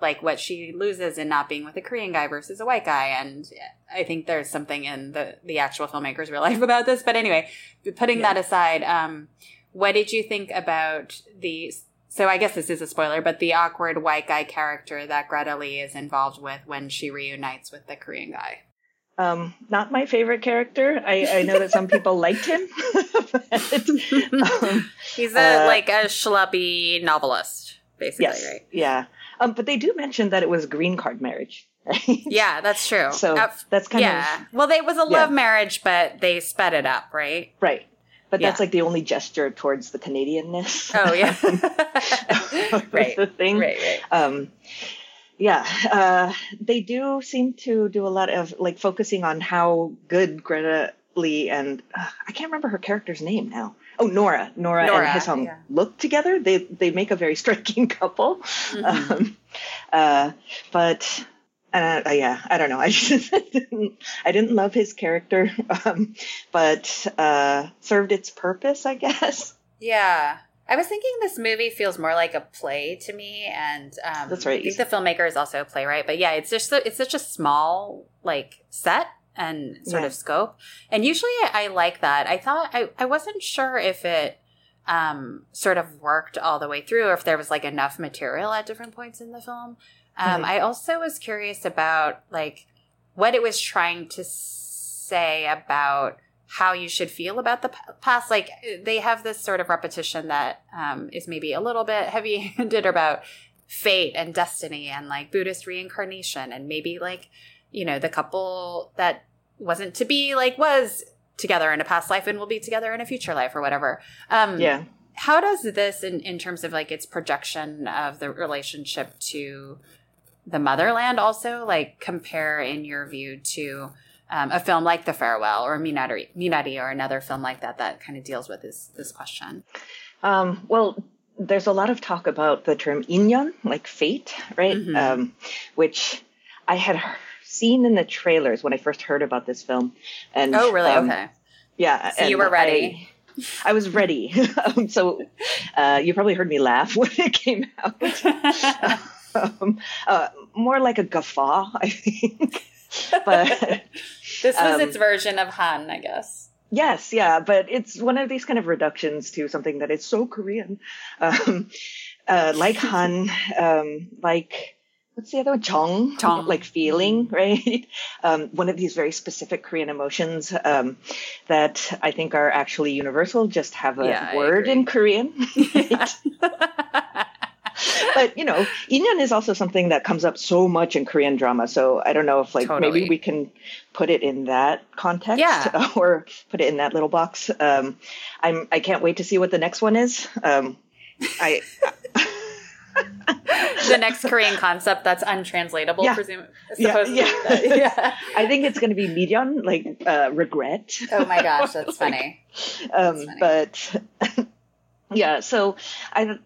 like what she loses in not being with a korean guy versus a white guy and i think there's something in the the actual filmmaker's real life about this but anyway putting Yeah. that aside um, what did you think about the so I guess this is a spoiler, but the awkward white guy character that Greta Lee is involved with when she reunites with the Korean guy. Um, not my favorite character. I, I know that some people liked him. but, um, He's a Uh, like a schleppy novelist, basically, yes, right? yeah. Um, but they do mention that it was green card marriage, right? Yeah, that's true. So Uh, that's kind of yeah. well, they, it was a Yeah. love marriage, but they sped it up, right? right. But that's Yeah. like the only gesture towards the Canadianness. Oh yeah, right, the thing. right, right. Um, yeah, uh, they do seem to do a lot of like focusing on how good Greta Lee and uh, I can't remember her character's name now. Oh, Nora, Nora, Nora, and Haesung yeah. look together. They they make a very striking couple. Mhm. Um, uh, but uh, yeah, I don't know. I just didn't, I didn't love his character, um, but uh, served its purpose, I guess. Yeah. I was thinking this movie feels more like a play to me, and um, That's right. I think the filmmaker is also a playwright, but yeah, it's just so- it's such a small like set and sort Yeah. of scope, and usually I, I like that. I thought I I wasn't sure if it um, sort of worked all the way through, or if there was like enough material at different points in the film. Um, Mhm. I also was curious about like what it was trying to say about how you should feel about the past. Like they have this sort of repetition that um, is maybe a little bit heavy-handed about fate and destiny and like Buddhist reincarnation and maybe like you know the couple that wasn't to be like was together in a past life and will be together in a future life or whatever. Um, Yeah. how does this in, in terms of like its projection of the relationship to the motherland also like compare in your view to um, a film like the farewell or minari, minari or another film like that that kind of deals with this this question Um, well, there's a lot of talk about the term inyon, like fate, right? Mhm. Um, which I had seen in the trailers when I first heard about this film. And oh really um, okay Yeah. So you were ready. I, I was ready. um, so uh, you probably heard me laugh when it came out. um, uh, more like a guffaw, I think. but this was um, its version of han i guess Yes, yeah, but it's one of these kind of reductions to something that is so Korean, um, uh, like Han, um, like what's the other one? Chong, Chong. like feeling, right? Um, one of these very specific Korean emotions um, that I think are actually universal, just have a Yeah, word in Korean. but you know, inyon is also something that comes up so much in Korean drama. So I don't know if like Totally. maybe we can put it in that context Yeah. or put it in that little box. Um, I'm I can't wait to see what the next one is. Um, I the next korean concept that's untranslatable Yeah. presume Yeah, supposedly yeah. yeah I think it's going to be miryeon, like uh, regret. oh my gosh that's funny Um, funny. but yeah, so I.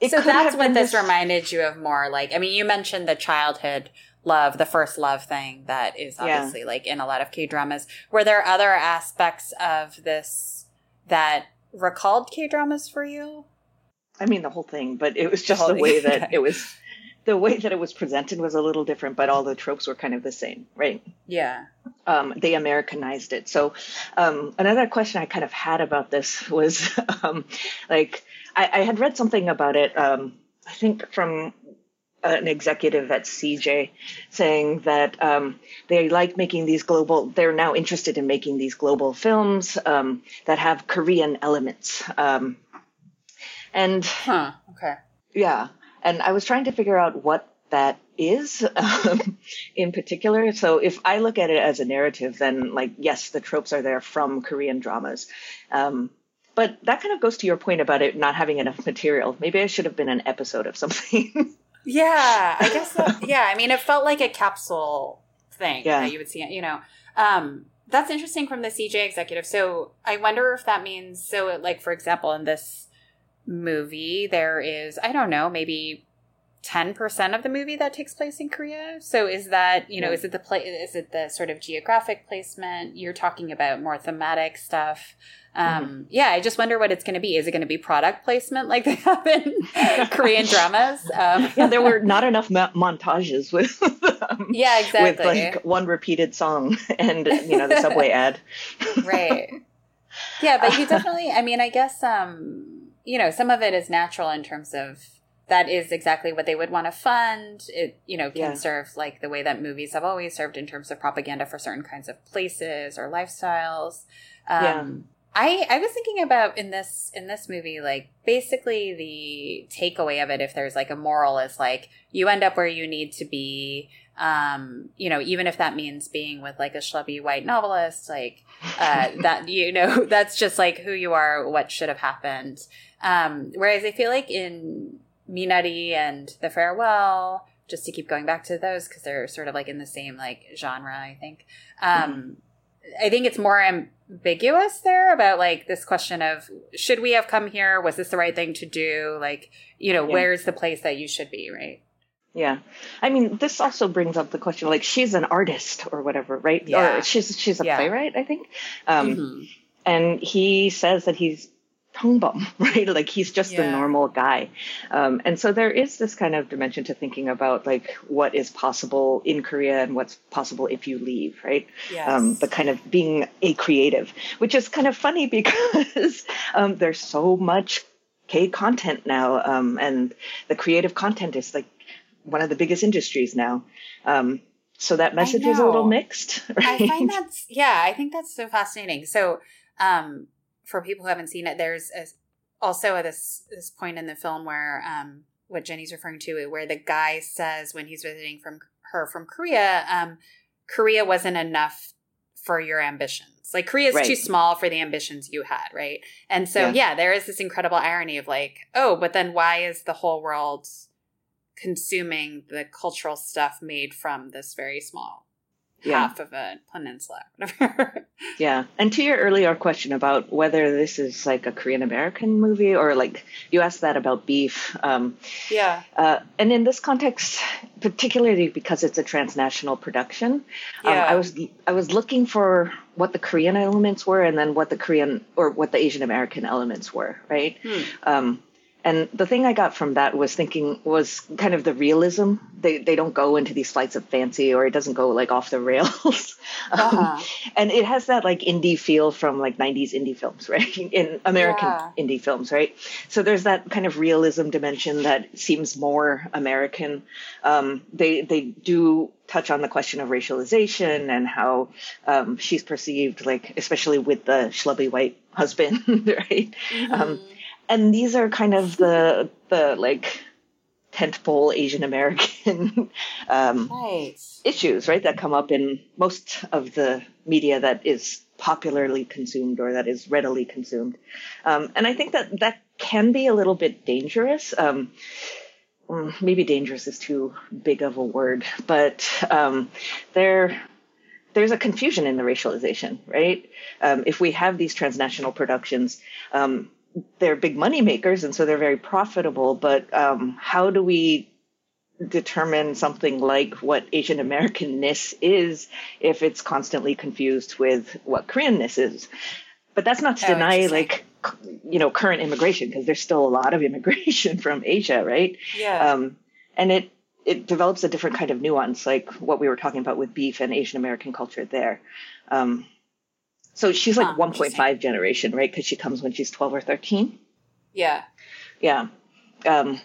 It so that's what this reminded you of more like i mean you mentioned the childhood love the first love thing that is Yeah. obviously like in a lot of k dramas were there other aspects of this that recalled k dramas for you I mean the whole thing, but it was just whole the way that it was the way that it was presented was a little different, but all the tropes were kind of the same, right? yeah um, they Americanized it. So um, another question I kind of had about this was um, like I, I, had read something about it. Um, I think from an executive at CJ saying that um, they like making these global. They're now interested in making these global films um, that have Korean elements. and huh, okay, yeah. And I was trying to figure out what that is um, in particular. So if I look at it as a narrative, then like yes, the tropes are there from Korean dramas. But that kind of goes to your point about it not having enough material. Maybe I should have been an episode of something. yeah, I guess. So. yeah, I mean, it felt like a capsule thing yeah. that you would see. You know, um, that's interesting from the CJ executive. So I wonder if that means so. Like for example, in this movie, there is I don't know, maybe 10% of the movie that takes place in Korea. So is that, you know, is it the play is it the sort of geographic placement? You're talking about more thematic stuff. Um, mm-hmm. yeah, I just wonder what it's going to be. Is it going to be product placement like they have in Korean dramas? Um, yeah, there were not enough ma- montages with um, Yeah, exactly. With like one repeated song and you know the subway ad. right. Yeah, but you definitely I mean, I guess um you know, some of it is natural in terms of that is exactly what they would want to fund. It, you know, can yeah. serve like the way that movies have always served in terms of propaganda for certain kinds of places or lifestyles. Um, yeah. I, I was thinking about in this in this movie like basically the takeaway of it if there's like a moral is like you end up where you need to be um you know even if that means being with like a schlubby white novelist like uh that you know that's just like who you are what should have happened um whereas I feel like in Minari and The Farewell, just to keep going back to those because they're sort of like in the same like genre, I think. Um, mm I think it's more ambiguous there about like this question of should we have come here? Was this the right thing to do? Like, you know, yeah. where's the place that you should be, right? Yeah. I mean, this also brings up the question like she's an artist or whatever, right? Yeah. Or she's she's a yeah. playwright, I think. Um, mm-hmm. and he says that he's Tongbum, right? Like he's just yeah. a normal guy. Um, and so there is this kind of dimension to thinking about like what is possible in Korea and what's possible if you leave, right? Yes. Um, the kind of being a creative, which is kind of funny because um, there's so much K content now. Um, and the creative content is like one of the biggest industries now. Um, so that message is a little mixed. Right? I find that's, yeah, I think that's so fascinating. So, um, for people who haven't seen it, there's a, also at this this point in the film where um, what Jenny's referring to, where the guy says when he's visiting from her from Korea, um, Korea wasn't enough for your ambitions. Like Korea is right. too small for the ambitions you had, right? And so yeah. yeah, there is this incredible irony of like, oh, but then why is the whole world consuming the cultural stuff made from this very small yeah. half of a peninsula, whatever. yeah. And to your earlier question about whether this is like a Korean American movie or like you asked that about beef. Um, yeah. Uh, and in this context, particularly because it's a transnational production, um, yeah. um, I was I was looking for what the Korean elements were and then what the Korean or what the Asian American elements were, right? Hmm. Um, and the thing I got from that was thinking was kind of the realism. They they don't go into these flights of fancy, or it doesn't go like off the rails. Uh-huh. Um, and it has that like indie feel from like '90s indie films, right? In American yeah. indie films, right? So there's that kind of realism dimension that seems more American. Um, they they do touch on the question of racialization and how um, she's perceived, like especially with the schlubby white husband, right? Mm-hmm. Um, and these are kind of the the like tentpole Asian American um, right. issues, right? That come up in most of the media that is popularly consumed or that is readily consumed, um, and I think that that can be a little bit dangerous. Um, mm, maybe dangerous is too big of a word, but um, there there's a confusion in the racialization, right? Um, if we have these transnational productions, um, they're big money makers and so they're very profitable but um, how do we determine something like what asian americanness is if it's constantly confused with what koreanness is? But that's not to oh, deny like you know current immigration because there's still a lot of immigration from asia right? Yeah. Um, and it it develops a different kind of nuance, like what we were talking about with beef and Asian American culture there. Um, so she's like Huh, 1.5 generation, right? Because she comes when she's 12 or 13. Yeah. Yeah. Um,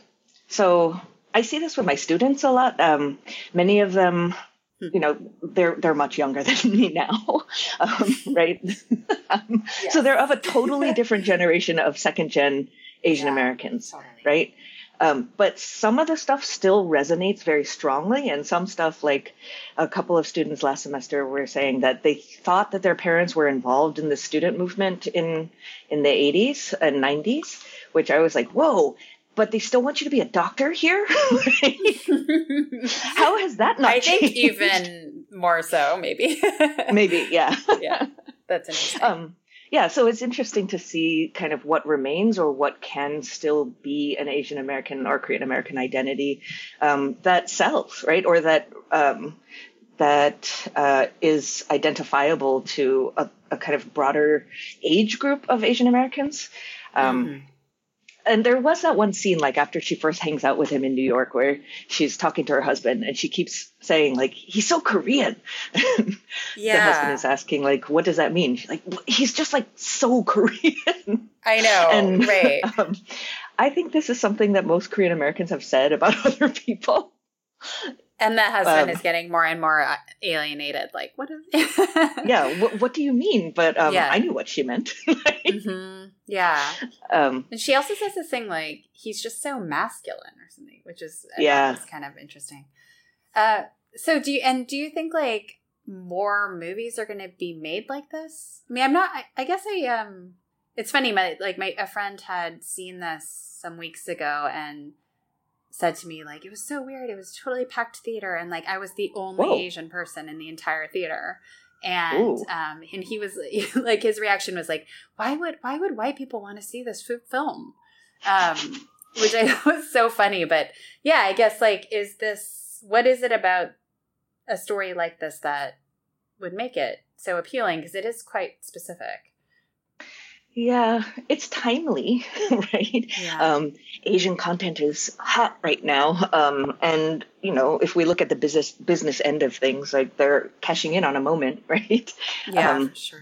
so I see this with my students a lot. Um, many of them, Hmm. you know, they're they're much younger than me now, um, right? um, So they're of a totally different generation of second gen Asian Yeah, Americans, Totally. right? Um, but some of the stuff still resonates very strongly, and some stuff, like a couple of students last semester were saying that they thought that their parents were involved in the student movement in in the 80s and 90s, which I was like, whoa! But they still want you to be a doctor here. How has that not I think even more so, maybe. maybe, yeah. yeah, that's interesting. um, yeah, so it's interesting to see kind of what remains or what can still be an Asian American or Korean American identity um, that sells, right? Or that um, that uh, is identifiable to a, a kind of broader age group of Asian Americans. Um, Mhm. And there was that one scene like after she first hangs out with him in New York where she's talking to her husband and she keeps saying like he's so Korean. yeah, The husband is asking like what does that mean? She's like he's just like so Korean. I know, and right? um, I think this is something that most Korean Americans have said about other people. And the husband um, is getting more and more uh, alienated. Like, what is? Yeah, what, what do you mean? But um, Yeah. I knew what she meant. hmm Yeah. um, And she also says this thing like he's just so masculine or something, which is Yeah. was kind of interesting. Uh, so do you and do you think like more movies are going to be made like this? I mean, I'm not. I, I guess I um. It's funny, my like my a friend had seen this some weeks ago and said to me like it was so weird. It was totally packed theater and like I was the only Whoa. Asian person in the entire theater. And Ooh. um, and he was like, his reaction was like, why would why would white people want to see this film um which i thought was so funny but yeah i guess like is this what is it about a story like this that would make it so appealing because it is quite specific yeah, it's timely, right? yeah um, Asian content is hot right now, um, and you know if we look at the business business end of things, like they're cashing in on a moment, right? yeah um, sure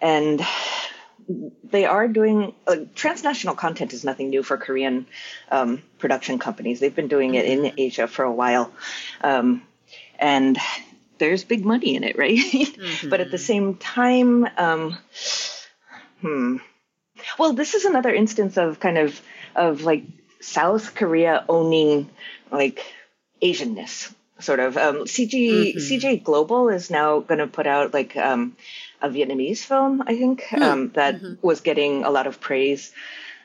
And they are doing uh, transnational content is nothing new for Korean um, production companies. They've been doing it in Mhm. Asia for a while, um, and there's big money in it, right? but at the same time, um, hmm. Well, this is another instance of kind of of like South Korea owning like Asianness, sort of. Um, CG Mhm. CJ Global is now going to put out like um, a Vietnamese film, I think, Hmm. um, that Mhm. was getting a lot of praise.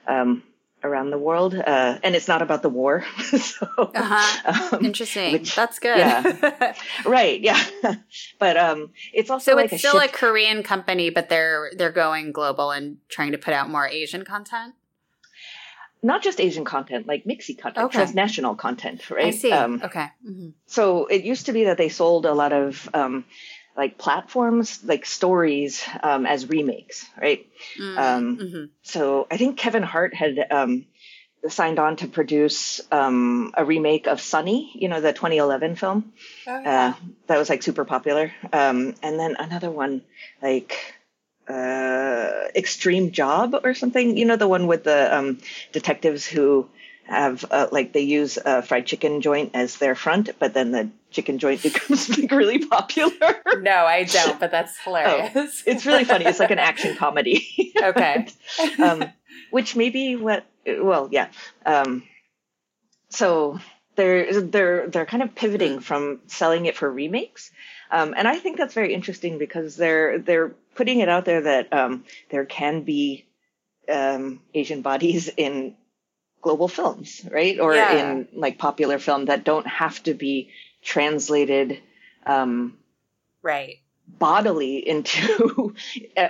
Um, around the world uh, and it's not about the war. So uh-huh. um, interesting. which- that's good. yeah. right yeah. But um it's also so like it's a still shift- a korean company but they're they're going global and trying to put out more asian content? Not just Asian content, like mixy content, Okay. transnational content, right? i see. Um, okay. Hmm so it used to be that they sold a lot of um, like platforms, like stories, um, as remakes, right? Um, hmm So I think Kevin Hart had um, signed on to produce um, a remake of Sunny, you know, the 2011 film oh, uh, that was like super popular, um, and then another one like uh, Extreme Job or something. You know, the one with the um, detectives who have uh, like they use a fried chicken joint as their front, but then the chicken joint becomes like really popular. no i don't but that's hilarious it's really funny. It's like an action comedy. okay um, which may be what well yeah um, so they're they're they're kind of pivoting from selling it for remakes um, and i think that's very interesting because they're they're putting it out there that um, there can be um, asian bodies in global films right or Yeah. in like popular film that don't have to be translated um, right bodily into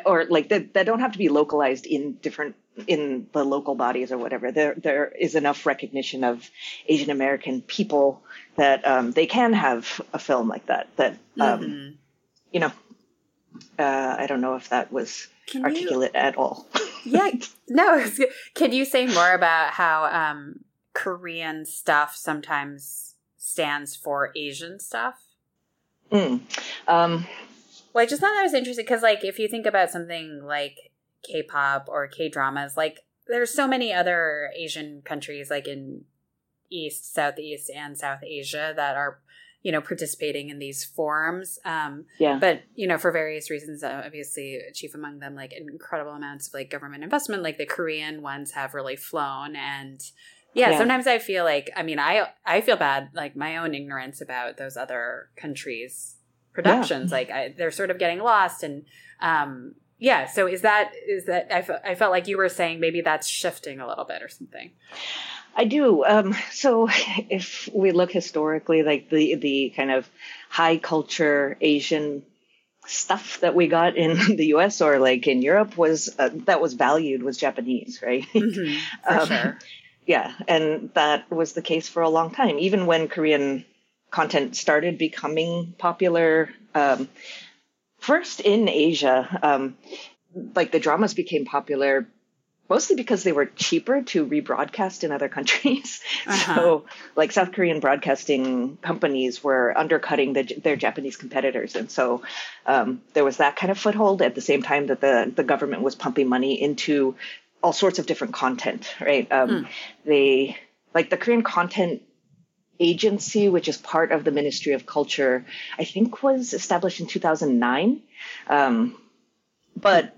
or like that, that don't have to be localized in different in the local bodies or whatever there there is enough recognition of asian american people that um, they can have a film like that that um, Mhm. you know uh, i don't know if that was Can you- articulate at all yeah no can you say more about how um korean stuff sometimes stands for Asian stuff? Mm. Um, well, I just thought that was interesting because, like, if you think about something like K-pop or K-dramas, like, there's so many other Asian countries, like in East, Southeast, and South Asia, that are you know participating in these forums. Um yeah. but you know for various reasons uh, obviously chief among them like incredible amounts of like government investment like the korean ones have really flown. And yeah, yeah, sometimes i feel like i mean i i feel bad like my own ignorance about those other countries productions. Yeah. like I, they're sort of getting lost. And um yeah so is that is that I, fe- I felt like you were saying maybe that's shifting a little bit or something I do. Um, so if we look historically, like the the kind of high culture Asian stuff that we got in the U.S. or like in Europe was uh, that was valued was Japanese, right? Mm-hmm, for um, sure. Yeah, and that was the case for a long time. Even when Korean content started becoming popular, um, first in Asia, um, like the dramas became popular mostly because they were cheaper to rebroadcast in other countries. Uh-huh. So, like South Korean broadcasting companies were undercutting the, their Japanese competitors, and so um, there was that kind of foothold. At the same time that the the government was pumping money into all sorts of different content, right? Um, hmm. They like the Korean content agency, which is part of the Ministry of Culture. I think was established in 2009. Um, but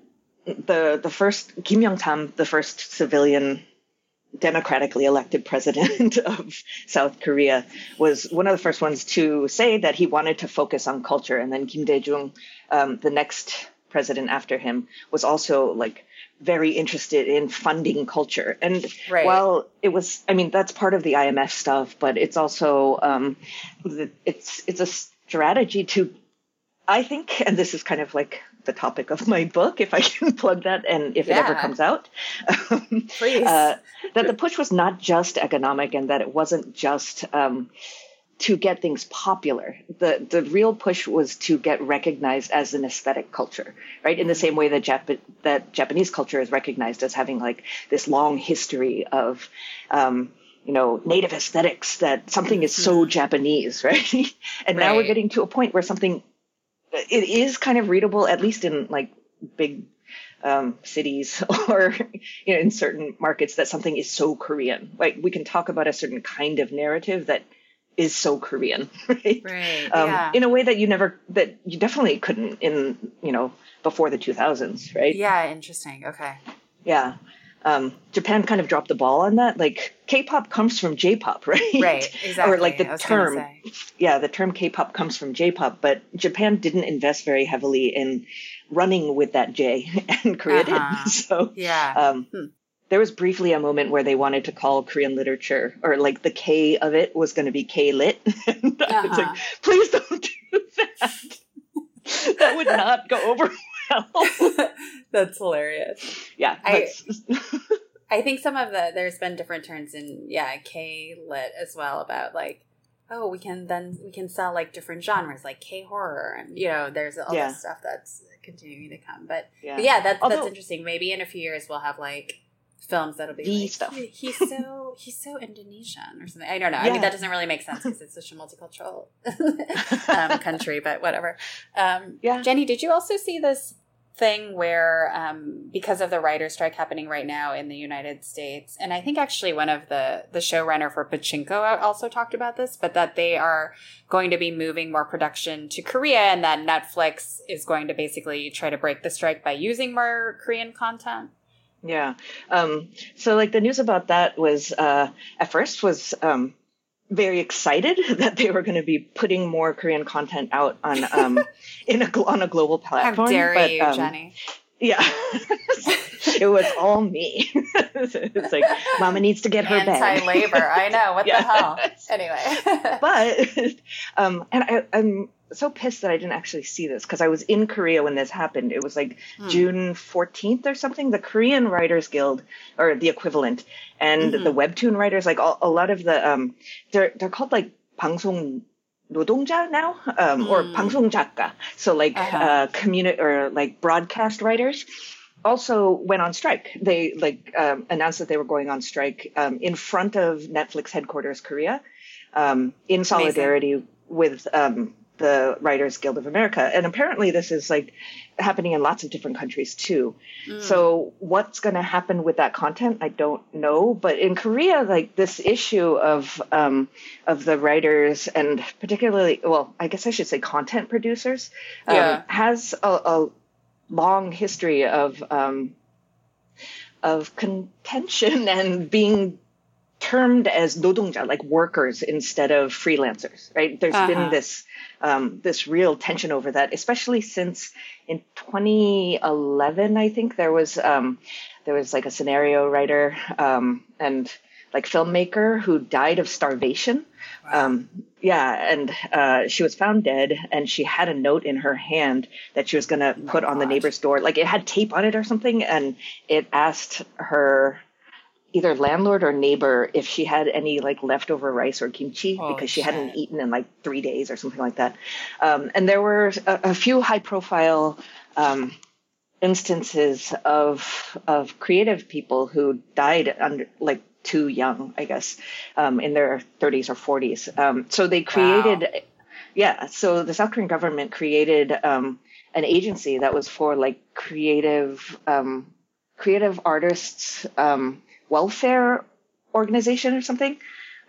the the first Kim Young Sam, the first civilian democratically elected president of South Korea, was one of the first ones to say that he wanted to focus on culture. And then Kim Dae Jung, um, the next president after him, was also like very interested in funding culture. And right. while it was, I mean, that's part of the IMF stuff, but it's also um, it's it's a strategy to I think, and this is kind of like the topic of my book, if I can plug that, and if yeah. it ever comes out, please, uh, that the push was not just economic, and that it wasn't just um, to get things popular. the The real push was to get recognized as an aesthetic culture, right? In the same way that Jap- that Japanese culture is recognized as having like this long history of um, you know, native aesthetics that something is so mm-hmm. Japanese, right? and right. now we're getting to a point where something it is kind of readable, at least in like big um, cities or you know in certain markets that something is so Korean. Like we can talk about a certain kind of narrative that is so Korean, right? Right. Um, yeah. In a way that you never, that you definitely couldn't in you know before the 2000s, right? Yeah. Interesting. Okay. Yeah um, Japan kind of dropped the ball on that. Like K-pop comes from J-pop, right? Right, exactly. or like the term, yeah, the term K-pop comes from J-pop, but Japan didn't invest very heavily in running with that J, and Korea uh-huh. did. So yeah. Um, hmm. There was briefly a moment where they wanted to call Korean literature, or like the K of it was going to be K lit. and uh-huh. I was like, uh-huh. please don't do that. that would not go over that's hilarious. Yeah. I, I think some of the there's been different turns in yeah, K lit as well about like oh, we can then we can sell like different genres like K horror and you know, there's all yeah. this stuff that's continuing to come. But yeah, but yeah that's Although, that's interesting. Maybe in a few years we'll have like films that'll be the like, stuff. he's so he's so Indonesian or something. I don't know. Yeah. I mean, that doesn't really make sense because it's such a multicultural um, country. But whatever. Um, yeah. Jenny, did you also see this thing where um, because of the writer strike happening right now in the United States, and I think actually one of the the showrunner for Pachinko also talked about this, but that they are going to be moving more production to Korea, and that Netflix is going to basically try to break the strike by using more Korean content. Yeah. Um, so like the news about that was uh, at first was um, very excited that they were going to be putting more Korean content out on um, in a on a global platform. How dare but, you, um, Jenny? Yeah, it was all me. it's like Mama needs to get her bag. Anti-labor. I know what yeah. the hell. Anyway, but um, and I, I'm so pissed that I didn't actually see this because I was in Korea when this happened. It was like hmm. June 14th or something. The Korean Writers Guild, or the equivalent, and mm-hmm. the webtoon writers, like all, a lot of the, um, they're they're called like 방송 노동자 now, um, mm. or hmm. 방송 작가. So like uh-huh. uh, community or like broadcast writers. Also went on strike. They like um, announced that they were going on strike um, in front of Netflix headquarters, Korea um, in solidarity Amazing. with um, the Writers Guild of America. And apparently, this is like happening in lots of different countries too. Mm. So, what's going to happen with that content? I don't know. But in Korea, like this issue of um, of the writers and particularly, well, I guess I should say content producers, um, yeah. has a, a, long history of um, of contention and being termed as nodongja, like workers instead of freelancers, right? There's uh-huh. been this um, this real tension over that, especially since in 2011, I think there was um, there was like a scenario writer um, and like filmmaker who died of starvation. Wow. Um, yeah, and uh, she was found dead, and she had a note in her hand that she was going to oh put gosh. on the neighbor's door. Like it had tape on it or something, and it asked her either landlord or neighbor if she had any like leftover rice or kimchi oh, because she hadn't eaten in like three days or something like that. Um, and there were a, a few high profile um, instances of of creative people who died under like too young, I guess, um, in their 30s or 40s. Um, so they created, wow. yeah. So the South Korean government created um, an agency that was for like creative um, creative artists um, welfare organization or something.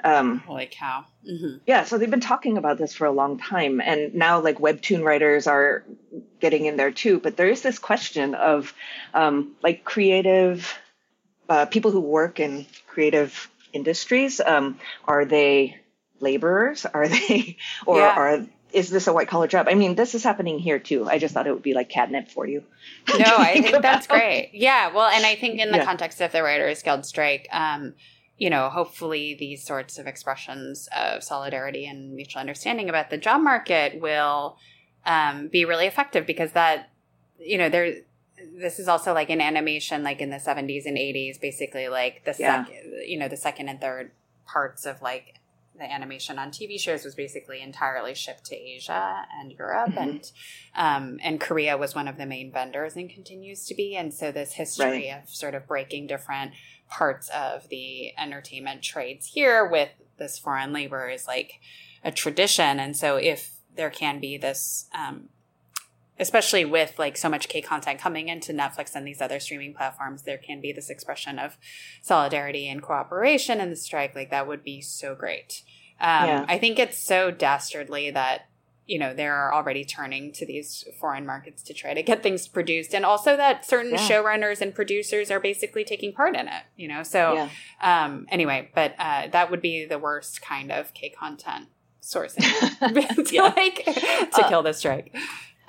Um, Holy cow. Mm-hmm. Yeah, so they've been talking about this for a long time. And now, like, webtoon writers are getting in there too. But there is this question of, um, like, creative uh, people who work in creative industries. Um, are they laborers? Are they, or yeah. are is this a white collar job? I mean, this is happening here too. I just thought it would be like catnip for you. No, I think that's great. Yeah. Well, and I think in the yeah. context of the Writers Guild strike, um, you know, hopefully these sorts of expressions of solidarity and mutual understanding about the job market will um, be really effective because that, you know, there, this is also like in animation, like in the 70s and 80s, basically like the yeah. second, you know, the second and third parts of like the animation on TV shows was basically entirely shipped to Asia and Europe, mm-hmm. and um, and Korea was one of the main vendors and continues to be. And so this history right. of sort of breaking different parts of the entertainment trades here with this foreign labor is like a tradition. And so if there can be this um, especially with like so much K content coming into Netflix and these other streaming platforms, there can be this expression of solidarity and cooperation in the strike. Like that would be so great. Um, yeah. I think it's so dastardly that you know they're already turning to these foreign markets to try to get things produced and also that certain yeah. showrunners and producers are basically taking part in it you know so yeah. um anyway but uh that would be the worst kind of k content sourcing to like to uh, kill the strike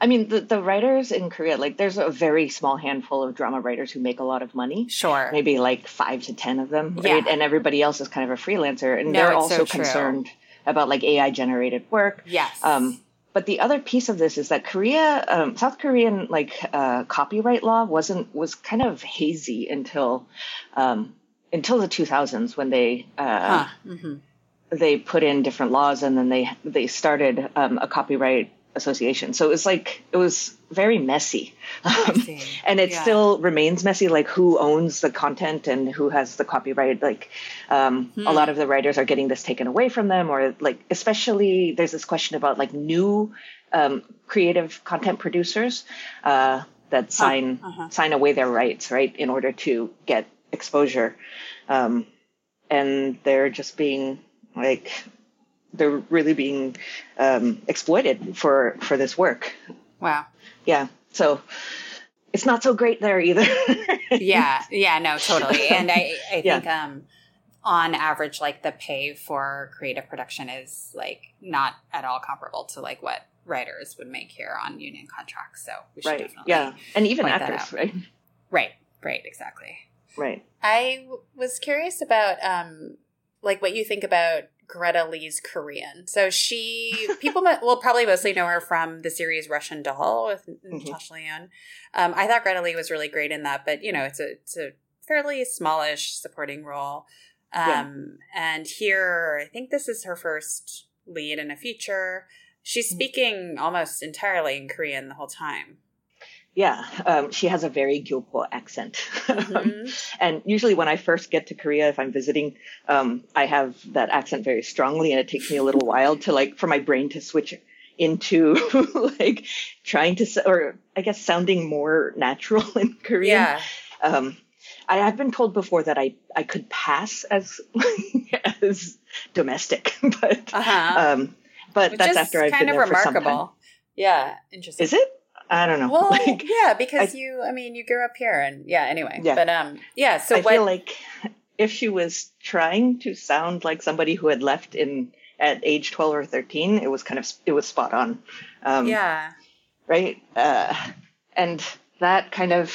I mean, the, the writers in Korea, like, there's a very small handful of drama writers who make a lot of money. Sure. Maybe like five to 10 of them, right? And everybody else is kind of a freelancer. And no, they're also so concerned about like AI generated work. Yes. Um, but the other piece of this is that Korea, um, South Korean like uh, copyright law wasn't was kind of hazy until um, until the 2000s when they uh, huh. mm-hmm. they put in different laws and then they they started um, a copyright association. So it was like it was very messy, um, and it yeah. still remains messy. Like who owns the content and who has the copyright? Like um, hmm. a lot of the writers are getting this taken away from them, or like especially there's this question about like new um, creative content producers uh, that sign uh-huh. sign away their rights, right, in order to get exposure, um, and they're just being like they're really being um, exploited for for this work. Wow. Yeah. So it's not so great there either. yeah. Yeah. No. Totally. And I I think yeah. um on average like the pay for creative production is like not at all comparable to like what writers would make here on union contracts. So we should right. definitely yeah, and even actors, right? Right. Right. Exactly. Right. I w- was curious about um like what you think about Greta Lee's Korean. So she, people will probably mostly know her from the series Russian Doll with mm-hmm. Natasha Lyonne. Um, I thought Greta Lee was really great in that, but you know, it's a it's a fairly smallish supporting role. Um, yeah. And here, I think this is her first lead in a feature. She's mm-hmm. speaking almost entirely in Korean the whole time. Yeah, um, she has a very Gyopo accent. Mm-hmm. and usually when I first get to Korea, if I'm visiting, um, I have that accent very strongly, and it takes me a little while to like for my brain to switch into like trying to, or I guess sounding more natural in Korean. Yeah. Um, I have been told before that I, I could pass as as domestic, but Uh-huh. um, but Which that's after I've been there for some time. remarkable. Yeah, interesting. Is it? I don't know. Well, Like, yeah, because you, I mean, you grew up here, and yeah. Anyway, Yeah. but um, yeah. So I what? feel like if she was trying to sound like somebody who had left in at age twelve or thirteen, it was kind of it was spot on. Um, yeah. right? Uh, and that kind of,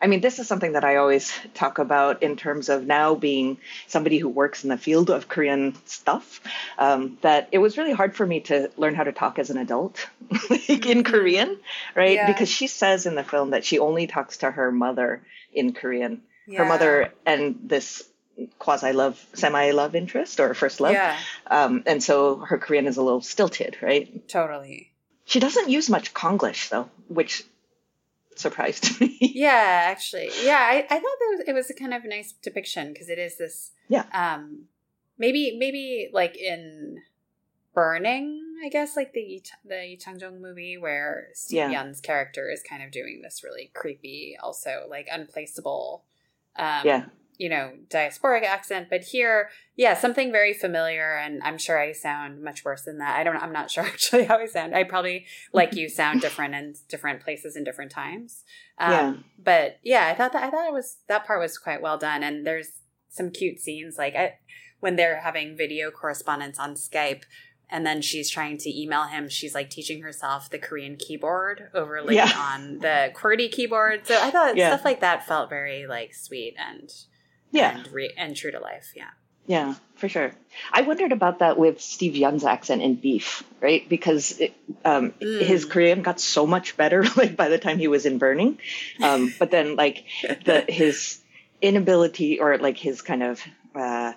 I mean, this is something that I always talk about in terms of now being somebody who works in the field of Korean stuff. Um, that it was really hard for me to learn how to talk as an adult like in Korean, right? Yeah. Because she says in the film that she only talks to her mother in Korean. yeah. Her mother and this quasi love, semi love interest or first love. Yeah, Um, and so her Korean is a little stilted, right? totally. She doesn't use much Konglish though, which surprised me. Yeah, actually, yeah. I, I thought that it was a kind of nice depiction because it is this. Yeah. Um, maybe maybe like in Burning, I guess, like the the Yi Chang-dong movie where Steve Yeah. Yeun's character is kind of doing this really creepy, also like unplaceable. Um, yeah, you know, diasporic accent, but here, yeah, something very familiar. And I'm sure I sound much worse than that. I don't, I'm not sure actually how I sound. I probably, like you, sound different in different places and different times. Um, Yeah. But yeah, I thought that, I thought it was, that part was quite well done. And there's some cute scenes, like I, when they're having video correspondence on Skype. And then she's trying to email him. She's like teaching herself the Korean keyboard overlaid Yeah. on the QWERTY keyboard. So I thought Yeah. stuff like that felt very like sweet and yeah, and, re- and true to life. Yeah. yeah, for sure. I wondered about that with Steve Yeun's accent in Beef, right? Because it, um, Mm. his Korean got so much better, like by the time he was in Burning. Um, but then, like the his inability or like his kind of uh,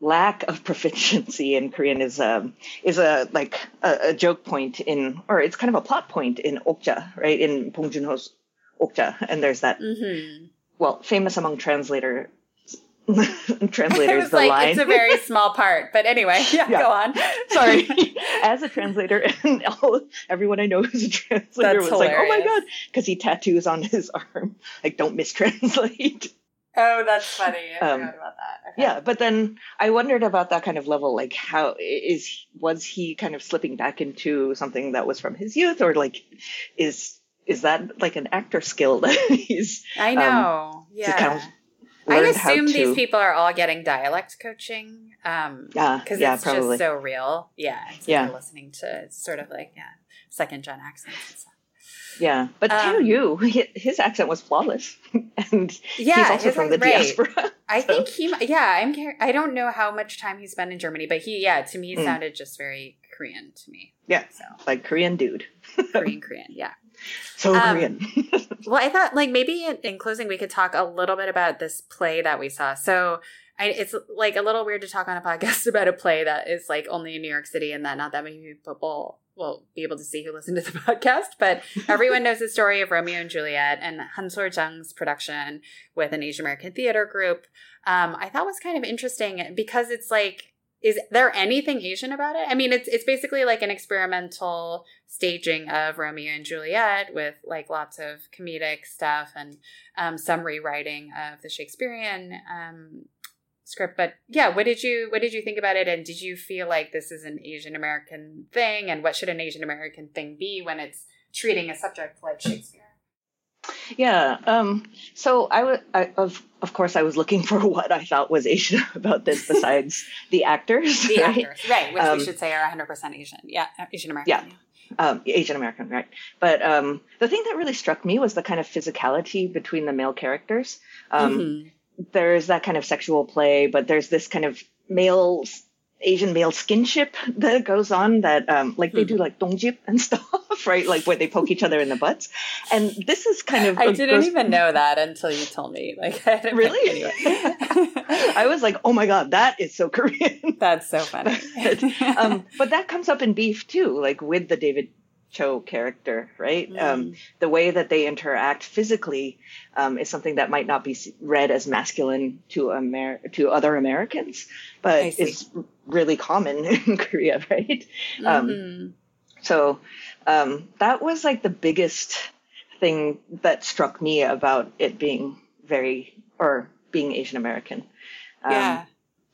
lack of proficiency in Korean is um is a like a, a joke point in or it's kind of a plot point in Okja, right? In Bong Joon Ho's Okja, and there's that Mm-hmm. well famous among translators it translators the like line. it's a very small part, but anyway, yeah, Yeah. go on. Sorry, as a translator, and all, everyone I know who's a translator That's was like, "Oh my god," because he tattoos on his arm, like "Don't mistranslate." Oh, that's funny. I Um, forgot about that. Okay. Yeah, but then I wondered about that kind of level, like how is was he kind of slipping back into something that was from his youth, or like is is that like an actor skill that he's I know. yeah. kind of I assume to? these people are all getting dialect coaching. Um, yeah, because yeah, it's probably. just so real. Yeah. It's Yeah. listening to sort of like, yeah, second gen accents and stuff. yeah, but Um, Yoo, hi- his accent was flawless, and Yeah. he's also from the great. diaspora. I think he, yeah, I'm. I don't know how much time he spent in Germany, but he, yeah, to me, Mm. sounded just very Korean to me. Yeah. So like Korean dude, Korean, Korean, yeah. So Um, Korean. Well, I thought like maybe in, in closing we could talk a little bit about this play that we saw. So I, it's like a little weird to talk on a podcast about a play that is like only in New York City and that not that many people will be able to see who listen to the podcast. But everyone knows the story of Romeo and Juliet and Hansol Jung's production with an Asian American theater group. Um, I thought was kind of interesting because it's like is there anything Asian about it? I mean, it's it's basically like an experimental staging of Romeo and Juliet with like lots of comedic stuff and um, some rewriting of the Shakespearean um, script. But yeah, what did you what did you think about it? And did you feel like this is an Asian American thing? And what should an Asian American thing be when it's treating a subject like Shakespeare? Yeah. Um, so I was, of of course, I was looking for what I thought was Asian about this, besides the actors, The right? actors, right? Which Um, we should say are 100% Asian. Yeah, Asian American. Yeah. um, Asian American, right? But um, the thing that really struck me was the kind of physicality between the male characters. Um, Mhm. There's that kind of sexual play, but there's this kind of male Asian male skinship that goes on that um, like they Hmm. do like dongjip and stuff, right? Like where they poke each other in the butts. And this is kind of I didn't goes- even know that until you told me. Like, I didn't- Really? Anyway. I was like, oh my god, that is so Korean. That's so funny. um, but that comes up in Beef too, like with the David Choe character, right? Mm. Um, the way that they interact physically um, is something that might not be read as masculine to Amer- to other Americans, but I see. is really common in Korea, right? Um, Mhm. so um, that was like the biggest thing that struck me about it being very or being Asian American. Um, yeah.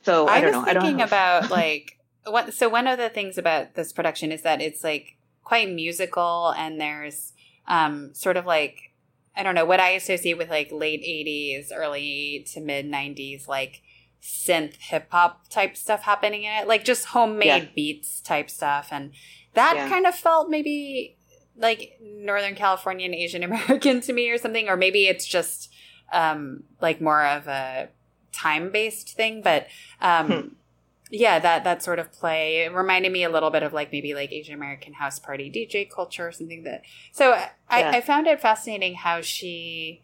So I, I, don't was know. I don't thinking know. about like what. So one of the things about this production is that it's like quite musical, and there's um, sort of like I don't know what I associate with like late '80s, early to mid '90s, like synth hip hop type stuff happening in it, like just homemade Yeah. beats type stuff, and that Yeah. kind of felt maybe like Northern Californian Asian American to me or something, or maybe it's just um, like more of a time based thing, but um, Hmm. Yeah, that that sort of play it reminded me a little bit of like maybe like Asian American house party DJ culture or something that. So I, Yeah. I found it fascinating how she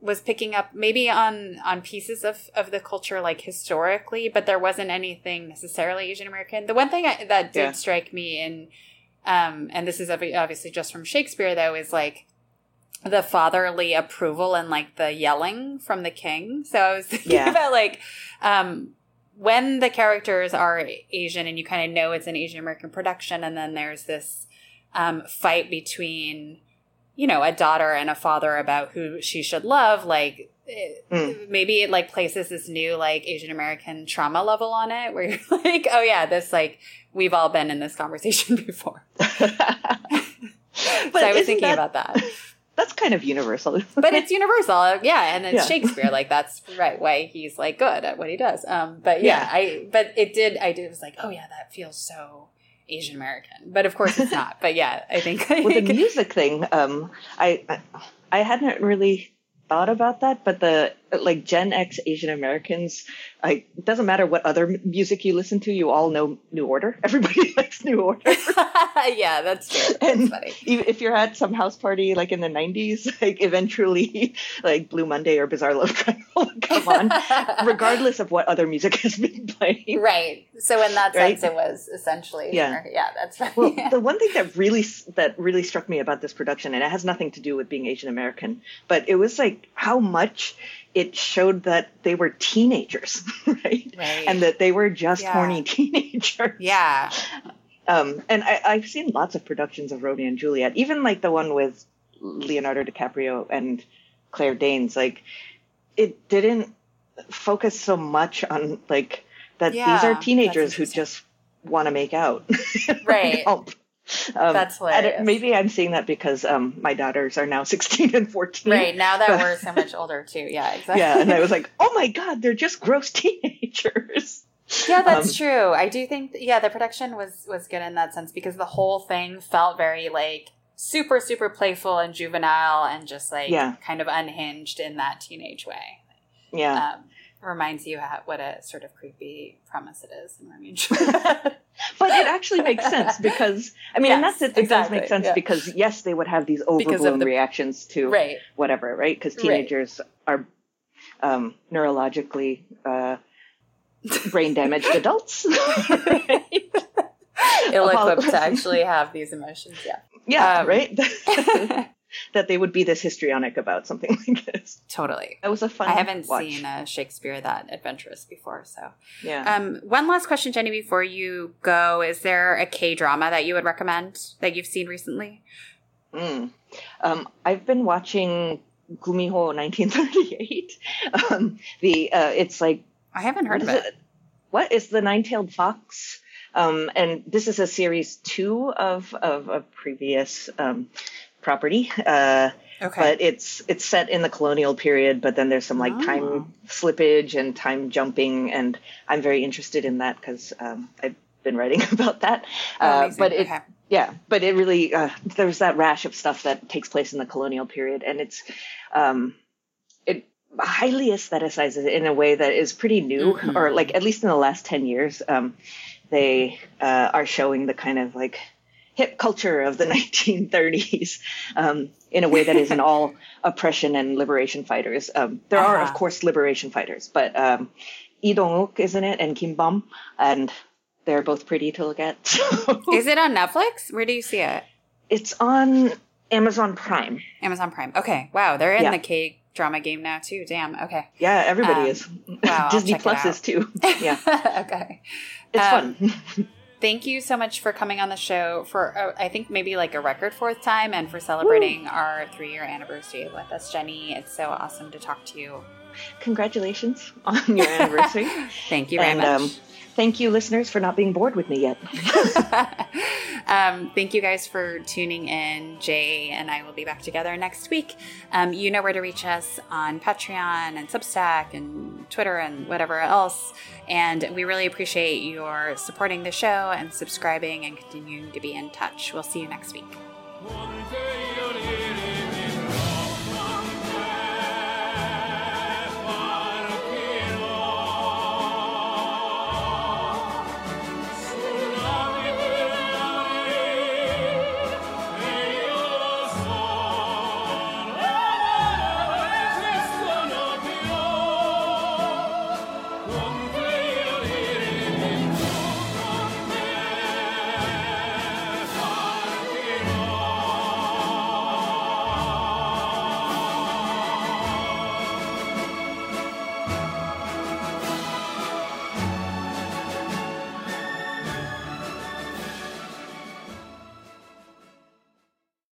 was picking up maybe on on pieces of of the culture like historically, but there wasn't anything necessarily Asian American. The one thing I, that did Yeah. strike me in, um, and this is obviously just from Shakespeare though, is like the fatherly approval and like the yelling from the king. So I was thinking Yeah. about like um when the characters are Asian and you kind of know it's an Asian American production and then there's this um fight between you know a daughter and a father about who she should love like it, Mm. maybe it like places this new like Asian American trauma level on it where you're like oh yeah this like we've all been in this conversation before. so I was thinking that- about that. That's kind of universal. but it's universal yeah and it's Yeah. shakespeare like that's right why he's like good at what he does um but yeah, Yeah. i but it did i did was like oh yeah that feels so asian american but of course it's not but yeah i think with the music thing, um, I- I hadn't really thought about that, but the like Gen X Asian Americans, I it doesn't matter what other music you listen to, you all know New Order. Everybody likes New Order. yeah that's true that's And funny if you're at some house party like in the 90s, like eventually like Blue Monday or Bizarre Love Triangle will come on, regardless of what other music has been playing. right so in that Right? sense it was essentially Yeah. Yeah that's right Well, the one thing that really that really struck me about this production, and it has nothing to do with being Asian American, but it was like how much it showed that they were teenagers, right? right And that they were just Yeah. horny teenagers. yeah Um, and I, I've seen lots of productions of Romeo and Juliet, even like the one with Leonardo DiCaprio and Claire Danes. Like, it didn't focus so much on like that these are teenagers who just want to make out. Right. Um, That's hilarious. Maybe I'm seeing that because um, my daughters are now 16 and 14. right now that But- we're so much older too yeah exactly Yeah, and I was like, oh my god, they're just gross teenagers. Yeah, that's Um, true. I do think yeah, the production was was good in that sense because the whole thing felt very like super super playful and juvenile and just like Yeah. kind of unhinged in that teenage way. Yeah. Um, reminds you how, what a sort of creepy premise it is in Romeo and Juliet. But it actually makes sense because I mean, and that's it. It exactly, does make sense yeah. because yes, they would have these overblown the- reactions to right. whatever, right? Because Right. teenagers are um, neurologically uh, brain damaged adults. Ill equipped to actually have these emotions. Yeah. Yeah, Um, right. that they would be this histrionic about something like this. totally. That was a fun. I haven't watch. seen a Shakespeare that adventurous before, so Yeah. Um, one last question, Jenny, before you go. Is there a K drama that you would recommend that you've seen recently? Mm. Um, I've been watching Gumiho 1938. Um, the uh, it's like I haven't heard of is it. What is the nine-tailed fox? Um, and this is a series two of of a previous um, property. Uh, Okay. but it's it's set in the colonial period but then there's some like Oh. time slippage and time jumping and i'm very interested in that because um, i've been writing about that Oh, uh, but it okay. yeah but it really uh, there's that rash of stuff that takes place in the colonial period and it's um, it highly aestheticizes it in a way that is pretty new Mhm. or like at least in the last 10 years um, they uh, are showing the kind of like hip culture of the 1930s um, in a way that isn't all oppression and liberation fighters. Um, there are, of Uh-huh. course, liberation fighters, but um, Lee Dong-wook is in it and Kim Bum, and they're both pretty to look at. So- Is it on Netflix? Where do you see it? It's on Amazon Prime. Amazon Prime. Okay. Wow. They're in Yeah. the K drama game now too. Damn. Okay. Yeah, everybody Um, is. wow, Disney Plus is too. Yeah, okay. it's Um, fun. Thank you so much for coming on the show for uh, I think maybe like a record fourth time and for celebrating our three year anniversary with us, Jenny. It's so awesome to talk to you. Congratulations on your anniversary. Thank you very and much. um, thank you, listeners, for not being bored with me yet. um, thank you guys for tuning in. Jay and I will be back together next week. Um, you know where to reach us on Patreon and Substack and Twitter and whatever else. And we really appreciate your supporting the show and subscribing and continuing to be in touch. We'll see you next week.